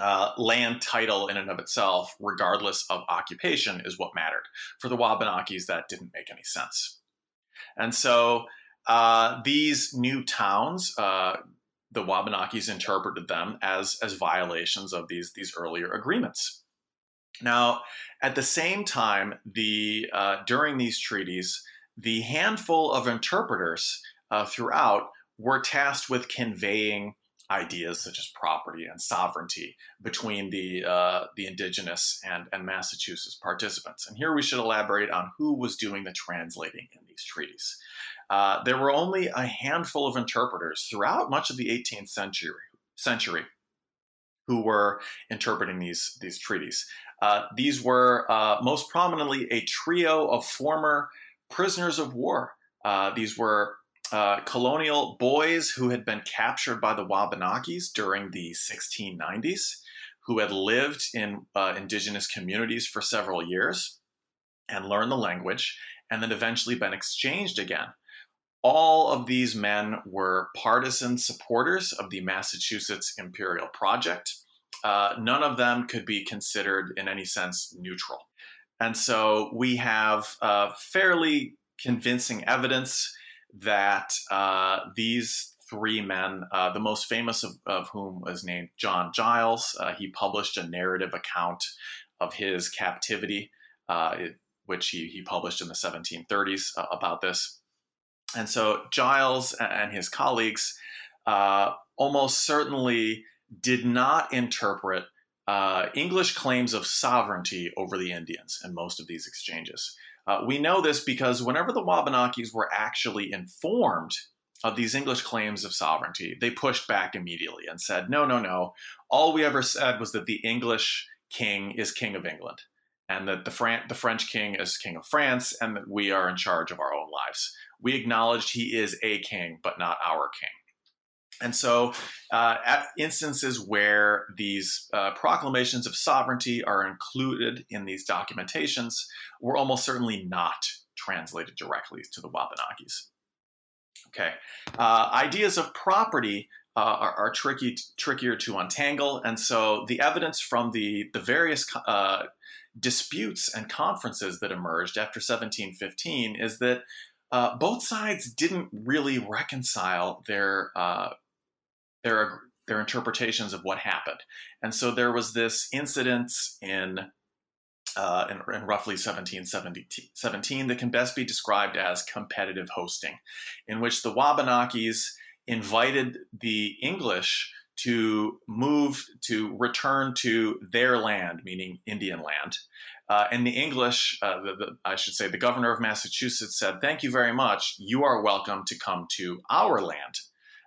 uh, land title in and of itself, regardless of occupation, is what mattered. For the Wabanakis, that didn't make any sense. And so uh, these new towns, uh, the Wabanakis interpreted them as, as violations of these, these earlier agreements. Now, at the same time, the, uh, during these treaties, the handful of interpreters uh, throughout were tasked with conveying ideas such as property and sovereignty between the uh, the indigenous and, and Massachusetts participants. And here we should elaborate on who was doing the translating in these treaties. Uh, there were only a handful of interpreters throughout much of the 18th century century who were interpreting these these treaties. Uh, these were uh, most prominently a trio of former prisoners of war. Uh, these were uh, colonial boys who had been captured by the Wabanakis during the 1690s, who had lived in uh, indigenous communities for several years and learned the language, and then eventually been exchanged again. All of these men were partisan supporters of the Massachusetts Imperial Project. Uh, none of them could be considered in any sense neutral. And so we have uh, fairly convincing evidence that uh, these three men, uh, the most famous of, of, whom was named John Giles, uh, he published a narrative account of his captivity, uh, it, which he, he published in the 1730s uh, about this. And so Giles and his colleagues almost certainly did not interpret uh, English claims of sovereignty over the Indians in most of these exchanges. Uh, we know this because whenever the Wabanakis were actually informed of these English claims of sovereignty, they pushed back immediately and said, no, no, no. All we ever said was that the English king is king of England and that the, Fran- the French king is king of France and that we are in charge of our own lives. We acknowledged he is a king, but not our king. And so, uh, at instances where these uh, proclamations of sovereignty are included in these documentations, were almost certainly not translated directly to the Wabanakis. Okay, uh, ideas of property uh, are, are, tricky, trickier to untangle, and so the evidence from the the various uh, disputes and conferences that emerged after 1715 is that uh, both sides didn't really reconcile their their their interpretations of what happened. And so there was this incident in uh, in, in, roughly 1717 that can best be described as competitive hosting, in which the Wabanakis invited the English to move to return to their land, meaning Indian land. Uh, and the English, uh, the, the, I should say, the governor of Massachusetts said, Thank you very much. You are welcome to come to our land,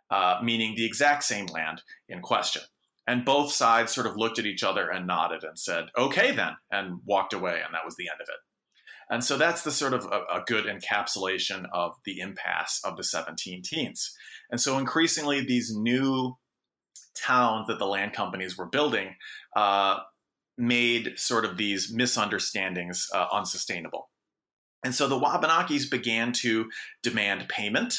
uh, meaning the exact same land in question. And both sides sort of looked at each other and nodded and said, okay, then, and walked away. And that was the end of it. And so that's the sort of a, a good encapsulation of the impasse of the 17 teens. And so increasingly, these new towns that the land companies were building uh, made sort of these misunderstandings uh, unsustainable. And so the Wabanakis began to demand payment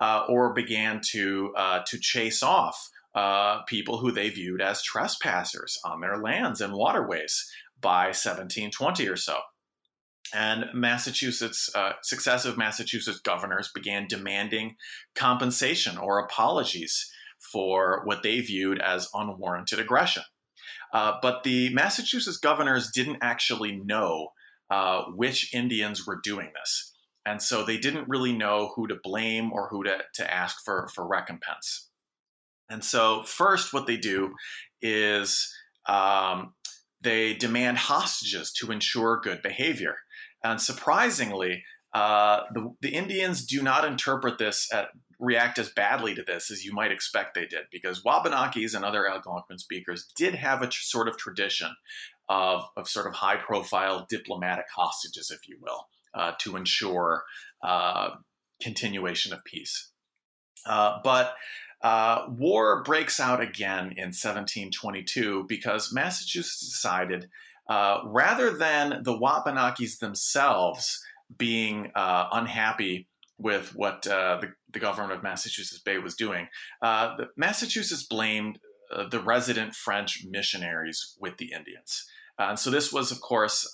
uh, or began to uh, to chase off uh, people who they viewed as trespassers on their lands and waterways by 1720 or so. And Massachusetts, uh, successive Massachusetts governors began demanding compensation or apologies for what they viewed as unwarranted aggression. Uh, but the Massachusetts governors didn't actually know uh, which Indians were doing this and so they didn't really know who to blame or who to, to ask for, for recompense. And so, first, what they do is um, they demand hostages to ensure good behavior. And surprisingly, uh, the, the, Indians do not interpret this, at, react as badly to this as you might expect they did, because Wabanakis and other Algonquin speakers did have a tr- sort of tradition of, of sort of high profile diplomatic hostages, if you will uh, to ensure uh, continuation of peace. Uh, but uh, war breaks out again in 1722 because Massachusetts decided uh, rather than the Wabanakis themselves being uh, unhappy with what the, the, government of Massachusetts Bay was doing, Massachusetts blamed the resident French missionaries with the Indians. and so this was, of course,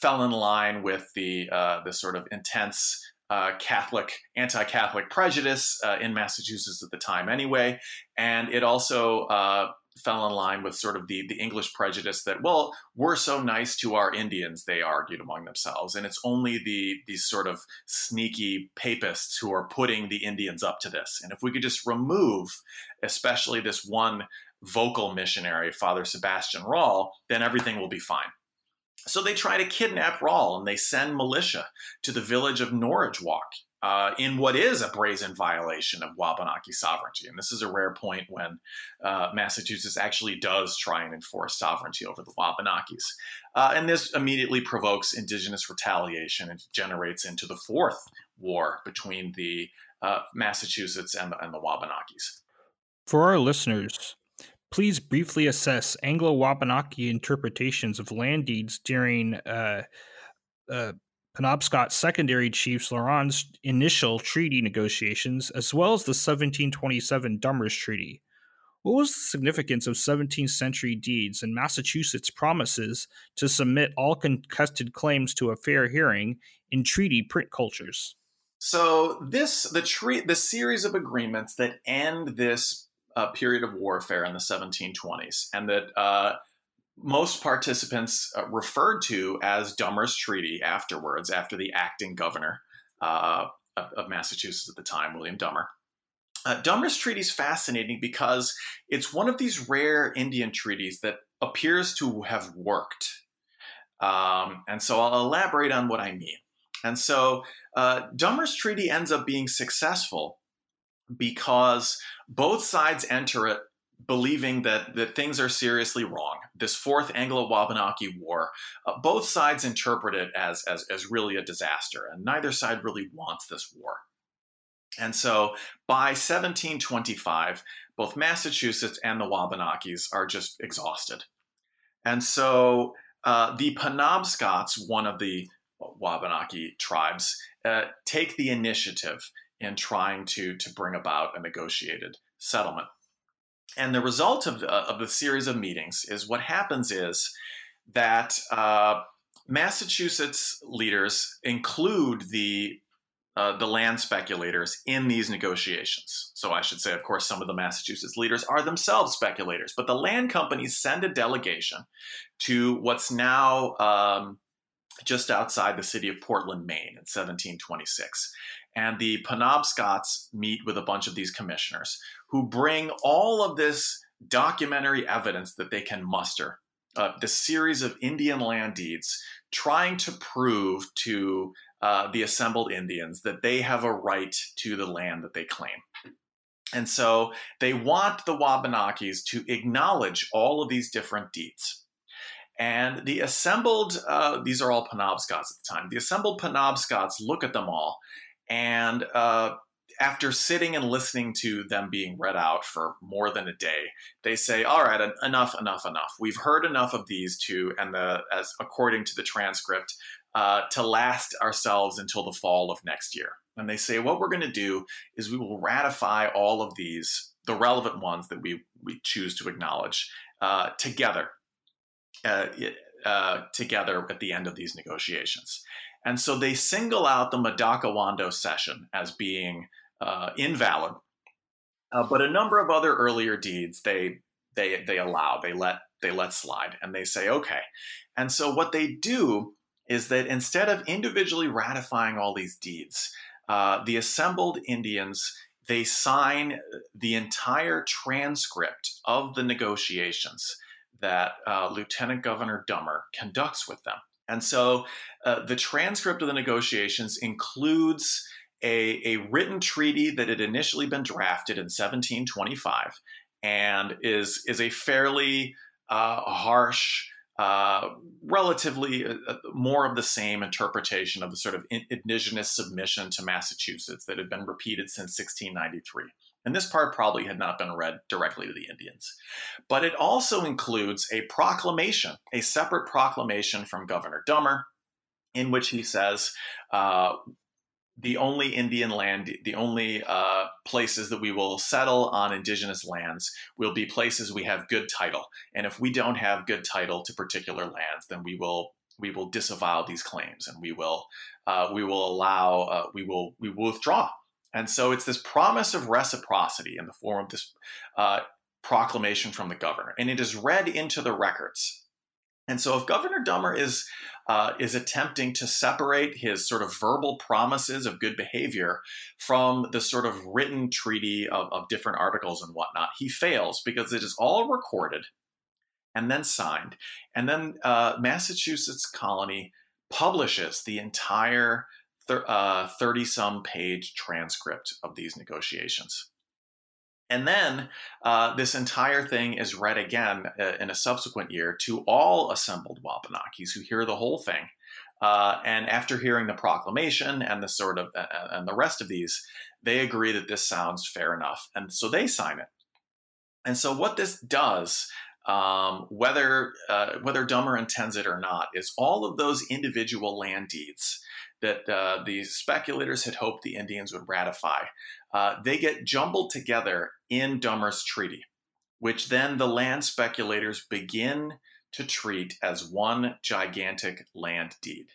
fell in line with the uh, the sort of intense uh, Catholic anti-Catholic prejudice uh, in Massachusetts at the time, anyway, and it also uh, fell in line with sort of the the English prejudice that well we're so nice to our Indians they argued among themselves. And it's only the these sort of sneaky papists who are putting the Indians up to this. And if we could just remove especially this one vocal missionary Father Sebastian Rale then everything will be fine so they try to kidnap Rale and they send militia to the village of Norridgewock uh, in what is a brazen violation of Wabanaki sovereignty. And this is a rare point when uh, Massachusetts actually does try and enforce sovereignty over the Wabanakis. Uh, and this immediately provokes indigenous retaliation and generates into the fourth war between the uh, Massachusetts and the, and the Wabanakis. For our listeners, please briefly assess Anglo Wabanaki interpretations of land deeds during uh, uh, Penobscot's secondary chiefs Laurent's initial treaty negotiations, as well as the 1727 Dummer's Treaty. What was the significance of 17th century deeds and Massachusetts' promises to submit all contested claims to a fair hearing in treaty print cultures? So this the tre- the series of agreements that end this uh, period of warfare in the 1720s, and that uh, most participants uh, referred to as Dummer's Treaty afterwards, after the acting governor uh, of, of, Massachusetts at the time, William Dummer. Uh, Dummer's Treaty is fascinating because it's one of these rare Indian treaties that appears to have worked. Um, and so I'll elaborate on what I mean. And so uh, Dummer's Treaty ends up being successful because both sides enter it believing that, that things are seriously wrong. This fourth Anglo Wabanaki War, uh, both sides interpret it as, as, as really a disaster, and neither side really wants this war. And so by 1725, both Massachusetts and the Wabanakis are just exhausted. And so uh, the Penobscots, one of the Wabanaki tribes, uh, take the initiative in trying to, to bring about a negotiated settlement. And the result of, uh, of the series of meetings is what happens is that uh, Massachusetts leaders include the uh, the land speculators in these negotiations. So I should say, of course, some of the Massachusetts leaders are themselves speculators, but the land companies send a delegation to what's now um, just outside the city of Portland, Maine, in 1726. And the Penobscots meet with a bunch of these commissioners who bring all of this documentary evidence that they can muster, uh, the series of Indian land deeds, trying to prove to uh, the assembled Indians that they have a right to the land that they claim. And so they want the Wabanakis to acknowledge all of these different deeds. And the assembled, uh, these are all Penobscots at the time, the assembled Penobscots look at them all and uh, after sitting and listening to them being read out for more than a day, they say, "All right, enough, enough, enough. We've heard enough of these two, and the as according to the transcript, uh, to last ourselves until the fall of next year." And they say, "What we're going to do is we will ratify all of these, the relevant ones that we we choose to acknowledge, uh, together." Uh, uh together at the end of these negotiations. And so they single out the Madockawando cession as being uh, invalid. Uh, but a number of other earlier deeds they they they allow they let they let slide and they say okay. And so what they do is that instead of individually ratifying all these deeds, uh, the assembled Indians they sign the entire transcript of the negotiations that uh, Lieutenant Governor Dummer conducts with them. And so uh, the transcript of the negotiations includes a, a written treaty that had initially been drafted in 1725 and is, is a fairly uh, harsh, uh, relatively uh, uh, more of the same interpretation of the sort of indigenous submission to Massachusetts that had been repeated since 1693. And this part probably had not been read directly to the Indians. But it also includes a proclamation, a separate proclamation from Governor Dummer, in which he says, uh, the only Indian land, the only uh, places that we will settle on indigenous lands will be places we have good title. And if we don't have good title to particular lands, then we will we will disavow these claims and we will uh, we will allow uh, we will we will withdraw and so it's this promise of reciprocity in the form of this uh, proclamation from the governor, and it is read into the records. And so, if Governor Dummer is uh, is attempting to separate his sort of verbal promises of good behavior from the sort of written treaty of, of different articles and whatnot, he fails because it is all recorded and then signed, and then uh, Massachusetts Colony publishes the entire 30 uh, some page transcript of these negotiations. And then uh, this entire thing is read again uh, in a subsequent year to all assembled Wabanakis who hear the whole thing. Uh, and after hearing the proclamation and the sort of and the rest of these, they agree that this sounds fair enough, and so they sign it. And so, what this does, um, whether uh, whether Dummer intends it or not, is all of those individual land deeds that uh, the speculators had hoped the Indians would ratify, uh, they get jumbled together in Dummer's treaty, which then the land speculators begin to treat as one gigantic land deed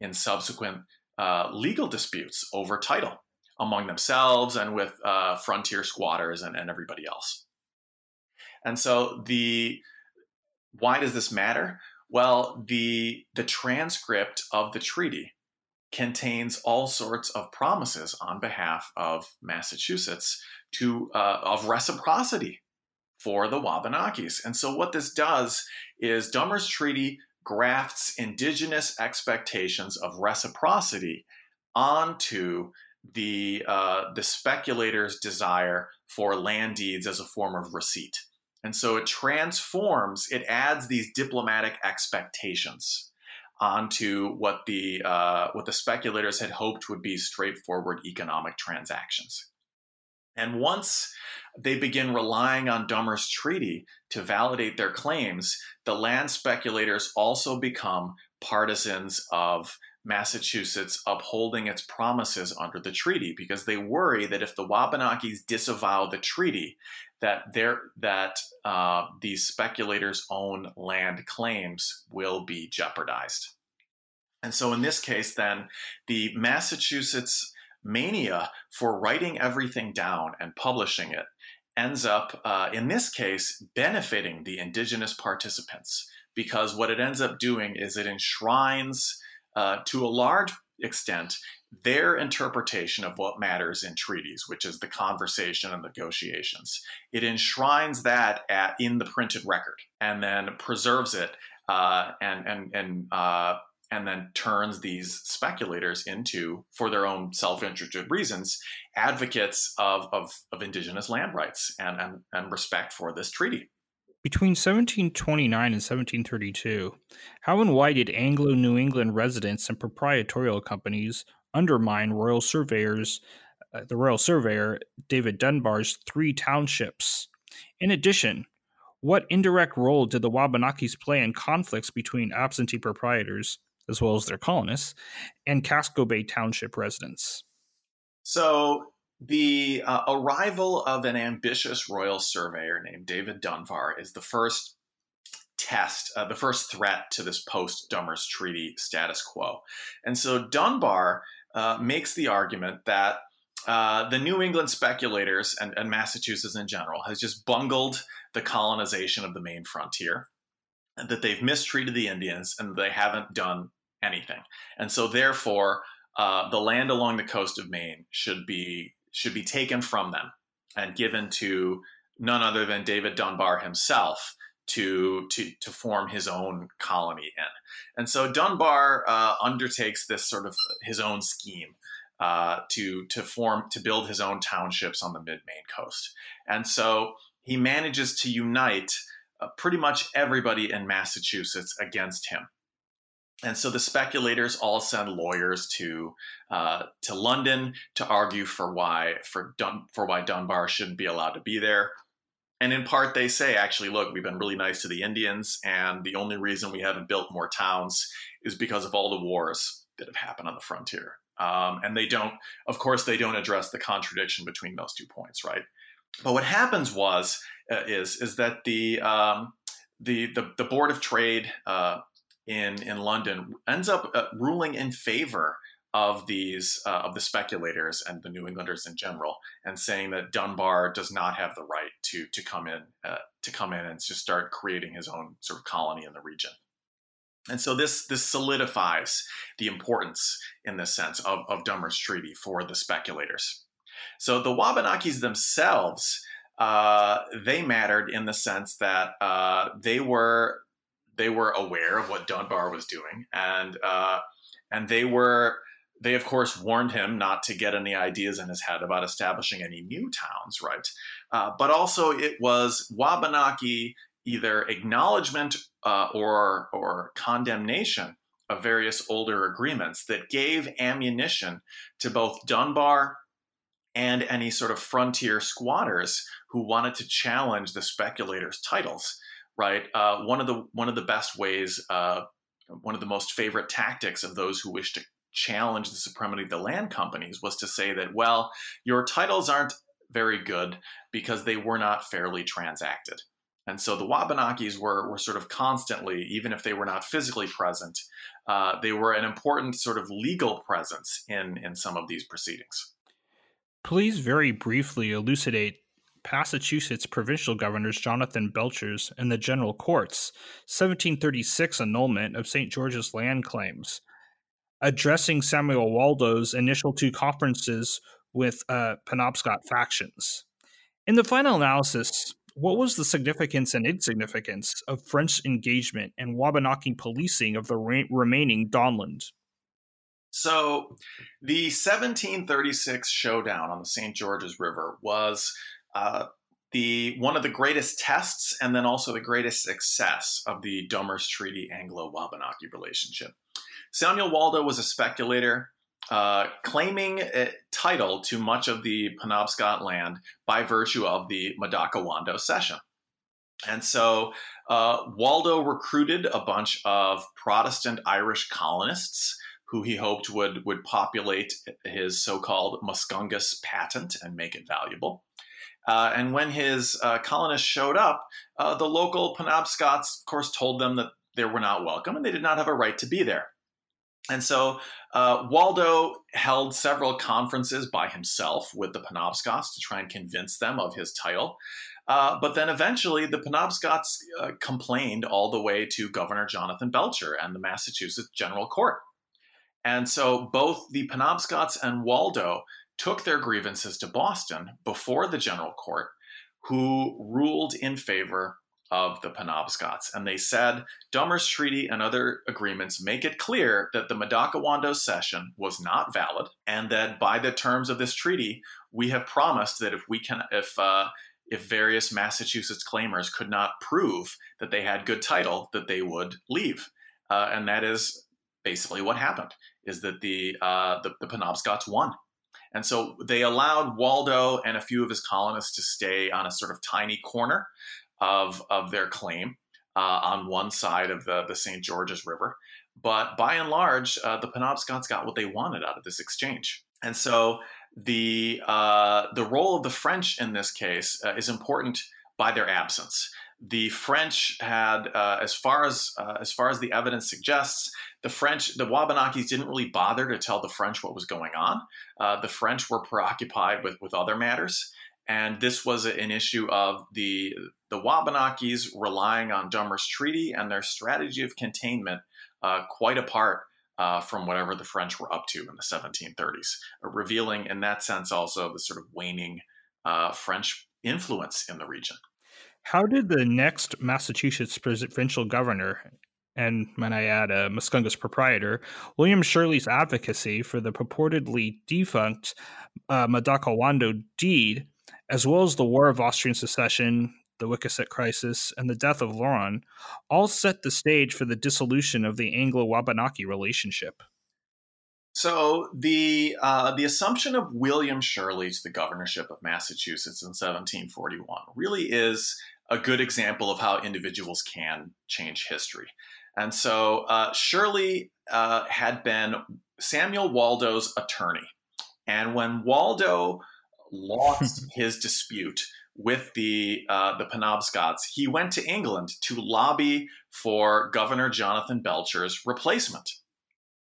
in subsequent uh, legal disputes over title among themselves and with uh, frontier squatters and, and everybody else. And so the why does this matter? Well, the the transcript of the treaty contains all sorts of promises on behalf of Massachusetts to uh, of reciprocity for the Wabanakis. And so what this does is Dummer's Treaty grafts indigenous expectations of reciprocity onto the uh, the speculator's desire for land deeds as a form of receipt. And so it transforms, it adds these diplomatic expectations onto what the uh, what the speculators had hoped would be straightforward economic transactions. And once they begin relying on Dummer's treaty to validate their claims, the land speculators also become partisans of Massachusetts upholding its promises under the treaty because they worry that if the Wabanakis disavow the treaty, that their that uh, these speculators' own land claims will be jeopardized. And so, in this case, then the Massachusetts mania for writing everything down and publishing it ends up, uh, in this case, benefiting the indigenous participants because what it ends up doing is it enshrines, uh, to a large extent, their interpretation of what matters in treaties, which is the conversation and negotiations. It enshrines that at, in the printed record and then preserves it uh, and and and uh, and then turns these speculators into, for their own self-interested reasons, advocates of, of, of indigenous land rights and, and, and respect for this treaty. Between 1729 and 1732, how and why did Anglo New England residents and proprietorial companies undermine Royal Surveyors, uh, the Royal Surveyor David Dunbar's three townships? In addition, what indirect role did the Wabanakis play in conflicts between absentee proprietors, as well as their colonists, and Casco Bay Township residents? So, the uh, arrival of an ambitious royal surveyor named David Dunbar is the first test, uh, the first threat to this post Dummer's Treaty status quo. And so Dunbar uh, makes the argument that uh, the New England speculators and, and, Massachusetts in general has just bungled the colonization of the Maine frontier, that they've mistreated the Indians and they haven't done anything. And so, therefore, uh, the land along the coast of Maine should be should be taken from them and given to none other than David Dunbar himself to to to form his own colony in. And so Dunbar uh, undertakes this sort of his own scheme uh, to to form to build his own townships on the mid Maine coast. And so he manages to unite uh, pretty much everybody in Massachusetts against him. And so the speculators all send lawyers to uh, to London to argue for why for Dun- for why Dunbar shouldn't be allowed to be there. And in part, they say, actually, look, we've been really nice to the Indians, and the only reason we haven't built more towns is because of all the wars that have happened on the frontier. Um, and they don't, of course, they don't address the contradiction between those two points, right? But what happens was uh, is is that the um, the, the, the board of trade uh, in in London ends up uh, ruling in favor of these uh, of the speculators and the New Englanders in general, and saying that Dunbar does not have the right to to come in uh, to come in and just start creating his own sort of colony in the region. And so this this solidifies the importance in this sense of, of Dummer's treaty for the speculators. So the Wabanakis themselves, uh, they mattered in the sense that uh, they were they were aware of what Dunbar was doing, and uh, and they were they, of course, warned him not to get any ideas in his head about establishing any new towns, right? Uh, but also, it was Wabanaki either acknowledgement uh, or or condemnation of various older agreements that gave ammunition to both Dunbar and any sort of frontier squatters who wanted to challenge the speculators' titles. Right, uh, one of the one of the best ways, uh, one of the most favorite tactics of those who wish to challenge the supremacy of the land companies was to say that, well, your titles aren't very good because they were not fairly transacted. And so the Wabanakis were, were sort of constantly, even if they were not physically present, uh, they were an important sort of legal presence in, in some of these proceedings. Please very briefly elucidate Massachusetts provincial governors Jonathan Belcher's and the General Court's 1736 annulment of St. George's land claims, addressing Samuel Waldo's initial two conferences with uh, Penobscot factions. In the final analysis, what was the significance and insignificance of French engagement and Wabanaki policing of the re- remaining Dawnland? So, the 1736 showdown on the St. George's River was uh, the one of the greatest tests and then also the greatest success of the Dummer's Treaty Anglo-Wabanaki relationship. Samuel Waldo was a speculator uh, claiming title to much of the Penobscot land by virtue of the Madockawando cession. And so uh, Waldo recruited a bunch of Protestant Irish colonists who he hoped would, would populate his so called Muscongus patent and make it valuable. Uh, and when his uh, colonists showed up, uh, the local Penobscots, of course, told them that they were not welcome and they did not have a right to be there. And so uh, Waldo held several conferences by himself with the Penobscots to try and convince them of his title. Uh, but then eventually the Penobscots uh, complained all the way to Governor Jonathan Belcher and the Massachusetts General Court. And so both the Penobscots and Waldo took their grievances to Boston before the General Court, who ruled in favor of the Penobscots. And they said Dummer's Treaty and other agreements make it clear that the Madockawando cession was not valid, and that by the terms of this treaty, we have promised that if we can, if uh, if various Massachusetts claimers could not prove that they had good title, that they would leave. Uh, and that is basically what happened: is that the, uh, the the Penobscots won. And so they allowed Waldo and a few of his colonists to stay on a sort of tiny corner of, of their claim uh, on one side of the, the St. George's River. But by and large, uh, the Penobscots got what they wanted out of this exchange. And so the, uh, the role of the French in this case uh, is important by their absence. The French had, uh, as far as uh, as far as the evidence suggests, the French, the Wabanakis didn't really bother to tell the French what was going on. the French were preoccupied with with other matters, and this was an issue of the the Wabanakis relying on Dummer's Treaty and their strategy of containment uh, quite apart uh, from whatever the French were up to in the 1730s, uh, revealing in that sense also the sort of waning uh, French influence in the region. How did the next Massachusetts provincial governor, and might I add, a Muscongus proprietor, William Shirley's advocacy for the purportedly defunct uh, Madockawando deed, as well as the War of Austrian Succession the Wiscasset Crisis, and the death of Loron all set the stage for the dissolution of the Anglo-Wabanaki relationship. So the uh, the assumption of William Shirley to the governorship of Massachusetts in 1741 really is a good example of how individuals can change history. And so uh, Shirley uh, had been Samuel Waldo's attorney, and when Waldo lost his dispute with the uh, the Penobscots, he went to England to lobby for Governor Jonathan Belcher's replacement.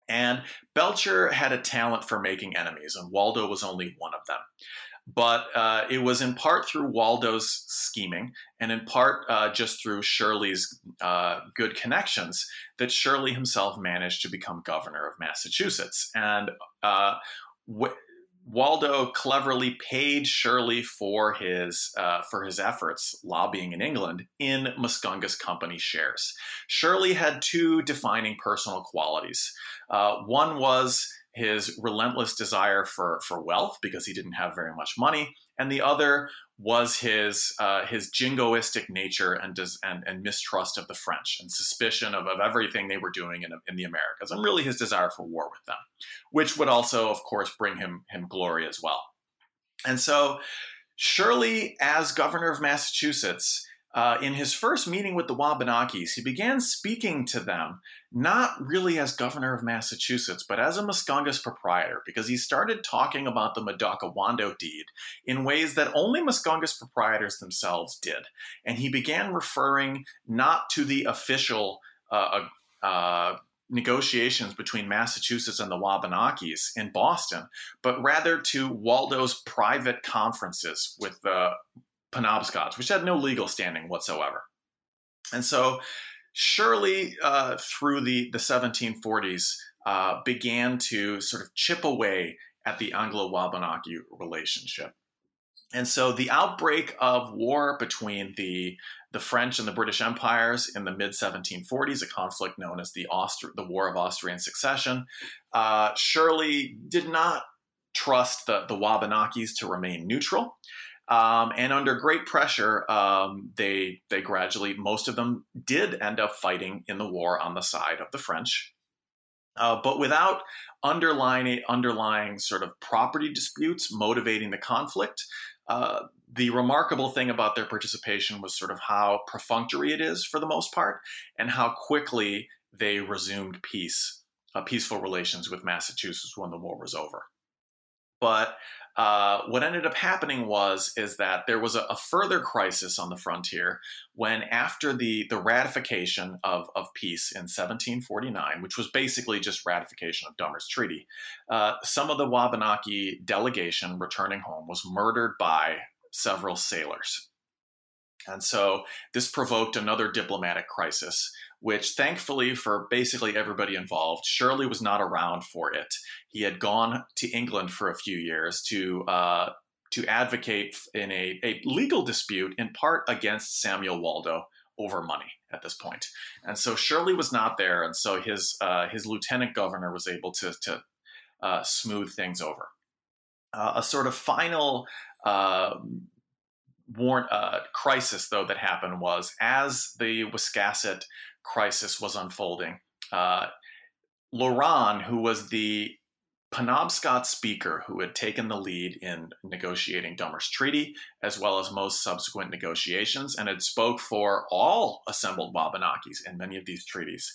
And Belcher had a talent for making enemies, and Waldo was only one of them. But uh, it was in part through Waldo's scheming, and in part uh, just through Shirley's uh, good connections, that Shirley himself managed to become governor of Massachusetts. And uh, Waldo cleverly paid Shirley for his uh, for his efforts lobbying in England in Muscongus Company shares. Shirley had two defining personal qualities. Uh, one was his relentless desire for for wealth because he didn't have very much money, and the other was his uh, his jingoistic nature and, des- and and mistrust of the French and suspicion of, of everything they were doing in, in the Americas, and really his desire for war with them, which would also, of course, bring him him glory as well. And so, Shirley as governor of Massachusetts, uh, in his first meeting with the Wabanakis, he began speaking to them not really as governor of Massachusetts, but as a Muscongus proprietor, because he started talking about the Madockawando deed in ways that only Muscongus proprietors themselves did. And he began referring not to the official uh, uh, uh negotiations between Massachusetts and the Wabanakis in Boston, but rather to Waldo's private conferences with the Penobscots, which had no legal standing whatsoever. And so Shirley, uh, through the, the 1740s, uh, began to sort of chip away at the Anglo Wabanaki relationship. And so the outbreak of war between the, the French and the British empires in the mid 1740s, a conflict known as the, Austri- the War of Austrian Succession, uh, Shirley did not trust the, the Wabanakis to remain neutral. Um, and under great pressure, um, they they gradually most of them did end up fighting in the war on the side of the French, uh, but without underlying underlying sort of property disputes motivating the conflict. Uh, the remarkable thing about their participation was sort of how perfunctory it is for the most part, and how quickly they resumed peace, uh, peaceful relations with Massachusetts when the war was over. But uh, what ended up happening was is that there was a, a, further crisis on the frontier when after the the ratification of, of peace in 1749 which was basically just ratification of Dummer's Treaty uh, some of the Wabanaki delegation returning home was murdered by several sailors. And so this provoked another diplomatic crisis which thankfully for basically everybody involved, Shirley was not around for it. He had gone to England for a few years to uh, to advocate in a, a legal dispute, in part against Samuel Waldo over money at this point. And so Shirley was not there, and so his uh, his lieutenant governor was able to to uh, smooth things over. Uh, a sort of final uh, warn, uh, crisis, though, that happened was as the Wiscasset crisis was unfolding. Uh, Loron, who was the Penobscot speaker who had taken the lead in negotiating Dummer's Treaty, as well as most subsequent negotiations, and had spoke for all assembled Wabanakis in many of these treaties.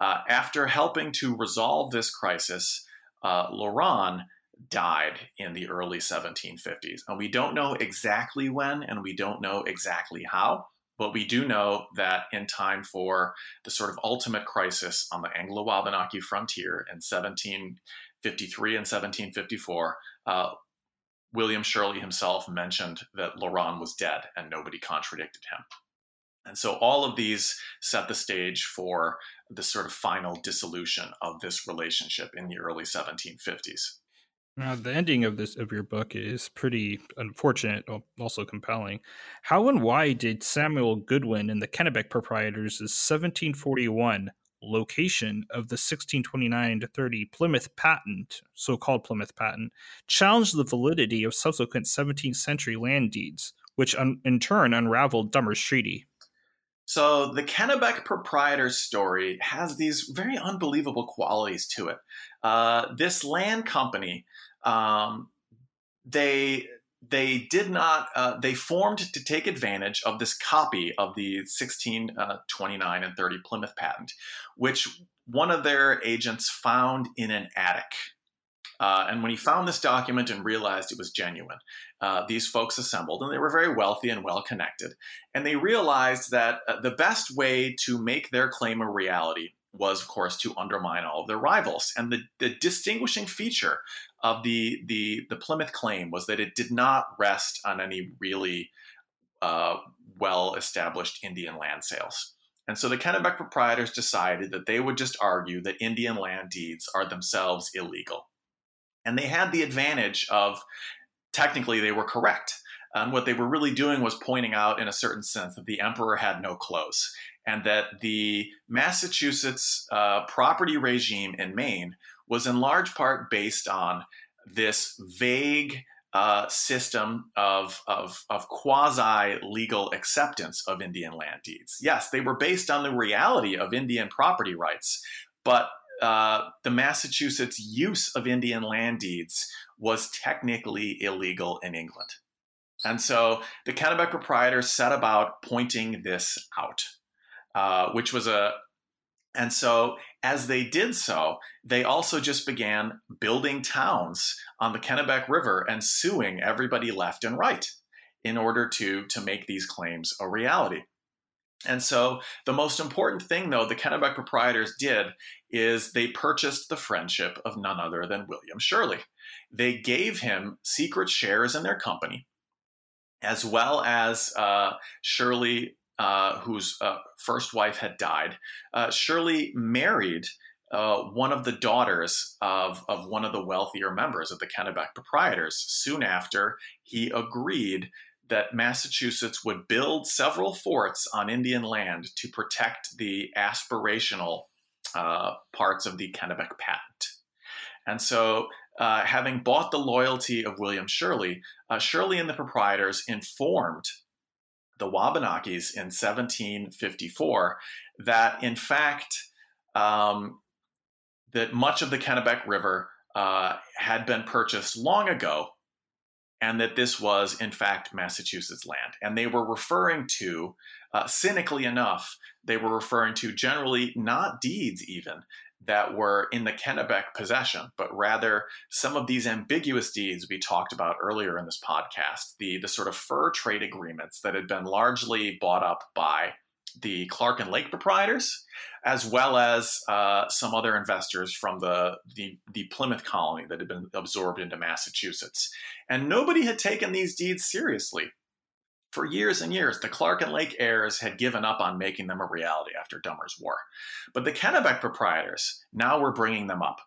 Uh, after helping to resolve this crisis, uh, Loron died in the early 1750s. And we don't know exactly when, and we don't know exactly how, but we do know that in time for the sort of ultimate crisis on the Anglo Wabanaki frontier in 1753 and 1754, uh, William Shirley himself mentioned that Loron was dead and nobody contradicted him. And so all of these set the stage for the sort of final dissolution of this relationship in the early 1750s. Now, the ending of this of your book is pretty unfortunate, also compelling. How and why did Samuel Goodwin and the Kennebec proprietors' 1741 location of the 1629 to 30 Plymouth patent, so-called Plymouth patent, challenge the validity of subsequent 17th century land deeds, which un- in turn unraveled Dummer's Treaty? So the Kennebec proprietor's story has these very unbelievable qualities to it. Uh, this land company, um, they they did not uh, they formed to take advantage of this copy of the 1629 uh, and 30 Plymouth patent, which one of their agents found in an attic uh, and when he found this document and realized it was genuine, uh, these folks assembled, and they were very wealthy and well connected. And they realized that uh, the best way to make their claim a reality was, of course, to undermine all of their rivals. And the, the distinguishing feature of the, the, the Plymouth claim was that it did not rest on any really uh, well established Indian land sales. And so the Kennebec proprietors decided that they would just argue that Indian land deeds are themselves illegal. And they had the advantage of technically they were correct. And what they were really doing was pointing out, in a certain sense, that the emperor had no clothes, and that the Massachusetts uh, property regime in Maine was in large part based on this vague uh, system of, of, of quasi legal acceptance of Indian land deeds. Yes, they were based on the reality of Indian property rights, but uh, the Massachusetts use of Indian land deeds was technically illegal in England. And so the Kennebec proprietors set about pointing this out, uh, which was a, and so as they did so, they also just began building towns on the Kennebec River and suing everybody left and right in order to, to make these claims a reality. And so the most important thing, though, the Kennebec proprietors did is they purchased the friendship of none other than William Shirley. They gave him secret shares in their company, as well as uh, Shirley, uh, whose uh, first wife had died. Uh, Shirley married uh, one of the daughters of, of one of the wealthier members of the Kennebec proprietors. Soon after, he agreed that Massachusetts would build several forts on Indian land to protect the aspirational uh, parts of the Kennebec patent. And so, uh, having bought the loyalty of William Shirley, uh, Shirley and the proprietors informed the Wabanakis in 1754 that, in fact, um, that much of the Kennebec River uh, had been purchased long ago and that this was, in fact, Massachusetts land. And they were referring to, uh, cynically enough, they were referring to generally not deeds even that were in the Kennebec possession, but rather some of these ambiguous deeds we talked about earlier in this podcast, the, the sort of fur trade agreements that had been largely bought up by the Clark and Lake proprietors, as well as uh, some other investors from the, the, the Plymouth colony that had been absorbed into Massachusetts. And nobody had taken these deeds seriously. For years and years, the Clark and Lake heirs had given up on making them a reality after Dummer's War. But the Kennebec proprietors now were bringing them up.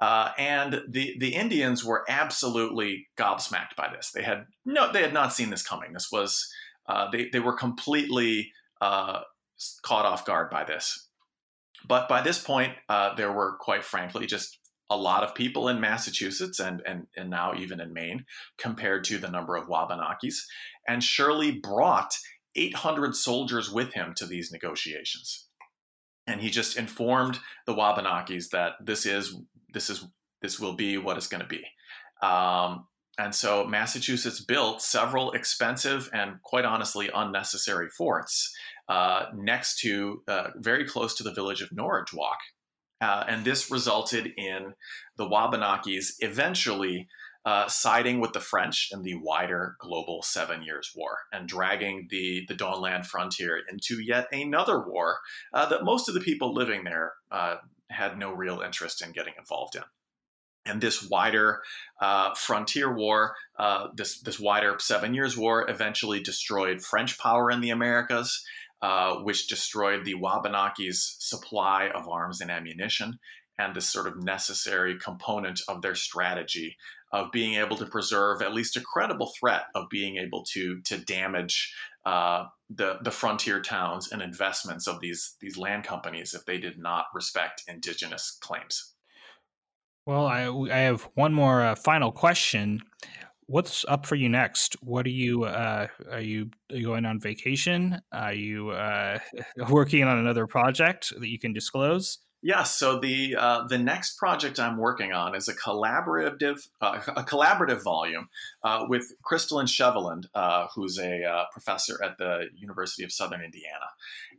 Uh, and the, the Indians were absolutely gobsmacked by this. They had no, they had not seen this coming. This was uh, they, they were completely uh, caught off guard by this. But by this point, uh, there were quite frankly just a lot of people in Massachusetts and, and, and now even in Maine compared to the number of Wabanakis. And Shirley brought 800 soldiers with him to these negotiations. And he just informed the Wabanakis that this is this is this will be what it's going to be. Um, and so Massachusetts built several expensive and quite honestly unnecessary forts uh, next to, uh, very close to the village of Norridgewock. Uh, and this resulted in the Wabanakis eventually uh, siding with the French in the wider global Seven Years' War and dragging the, the Dawnland frontier into yet another war uh, that most of the people living there had no real interest in getting involved in and this wider uh, frontier war, uh, this this wider Seven Years' War, eventually destroyed French power in the Americas, uh, which destroyed the Wabanakis' supply of arms and ammunition, and this sort of necessary component of their strategy of being able to preserve at least a credible threat of being able to to damage uh, the the frontier towns and investments of these these land companies if they did not respect indigenous claims. Well, I I have one more uh, final question. What's up for you next? What are you uh, are you going on vacation? Are you uh, working on another project that you can disclose? Yeah, so the uh, the next project I'm working on is a collaborative uh, a collaborative volume uh, with Kristalyn Shefveland, uh, who's a uh, professor at the University of Southern Indiana,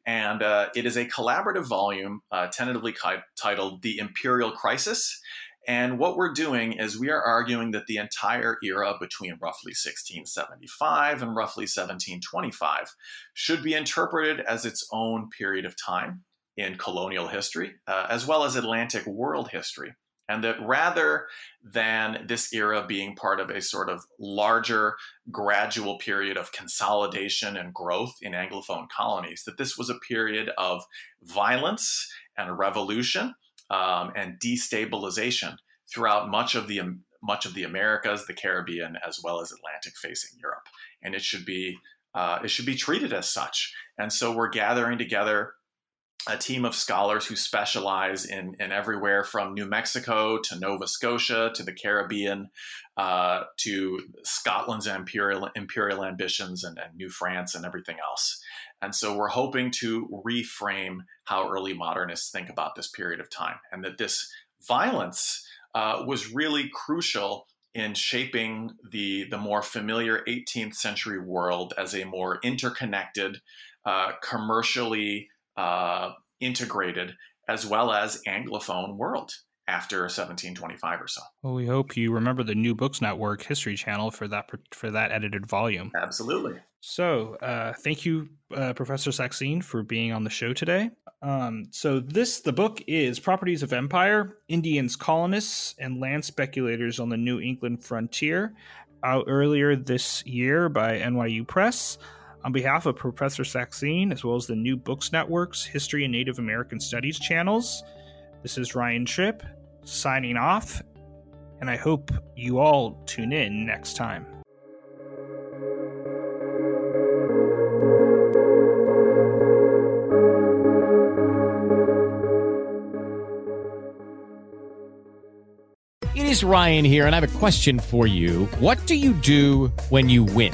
and uh, it is a collaborative volume tentatively ki- titled "The Imperial Crisis." And what we're doing is we are arguing that the entire era between roughly 1675 and roughly 1725 should be interpreted as its own period of time in colonial history, uh, as well as Atlantic world history. And that rather than this era being part of a sort of larger, gradual period of consolidation and growth in Anglophone colonies, that this was a period of violence and revolution um, and destabilization throughout much of the much of the Americas, the Caribbean, as well as Atlantic-facing Europe, and it should be uh, it should be treated as such. And so we're gathering together a team of scholars who specialize in, in everywhere from New Mexico to Nova Scotia to the Caribbean uh, to Scotland's imperial imperial ambitions and, and, New France and everything else. And so we're hoping to reframe how early modernists think about this period of time and that this violence uh, was really crucial in shaping the, the more familiar 18th century world as a more interconnected, uh, commercially uh, integrated, as well as Anglophone world after 1725 or so. Well, we hope you remember the New Books Network History Channel for that for that edited volume. Absolutely. So, uh, thank you, uh, Professor Saxine, for being on the show today. Um, so, this the book is "Properties of Empire: Indians, Colonists, and Land Speculators on the New England Frontier," out earlier this year by NYU Press. On behalf of Professor Saxine, as well as the New Books Network's History and Native American Studies channels, this is Ryan Tripp signing off, and I hope you all tune in next time. It is Ryan here, and I have a question for you. What do you do when you win?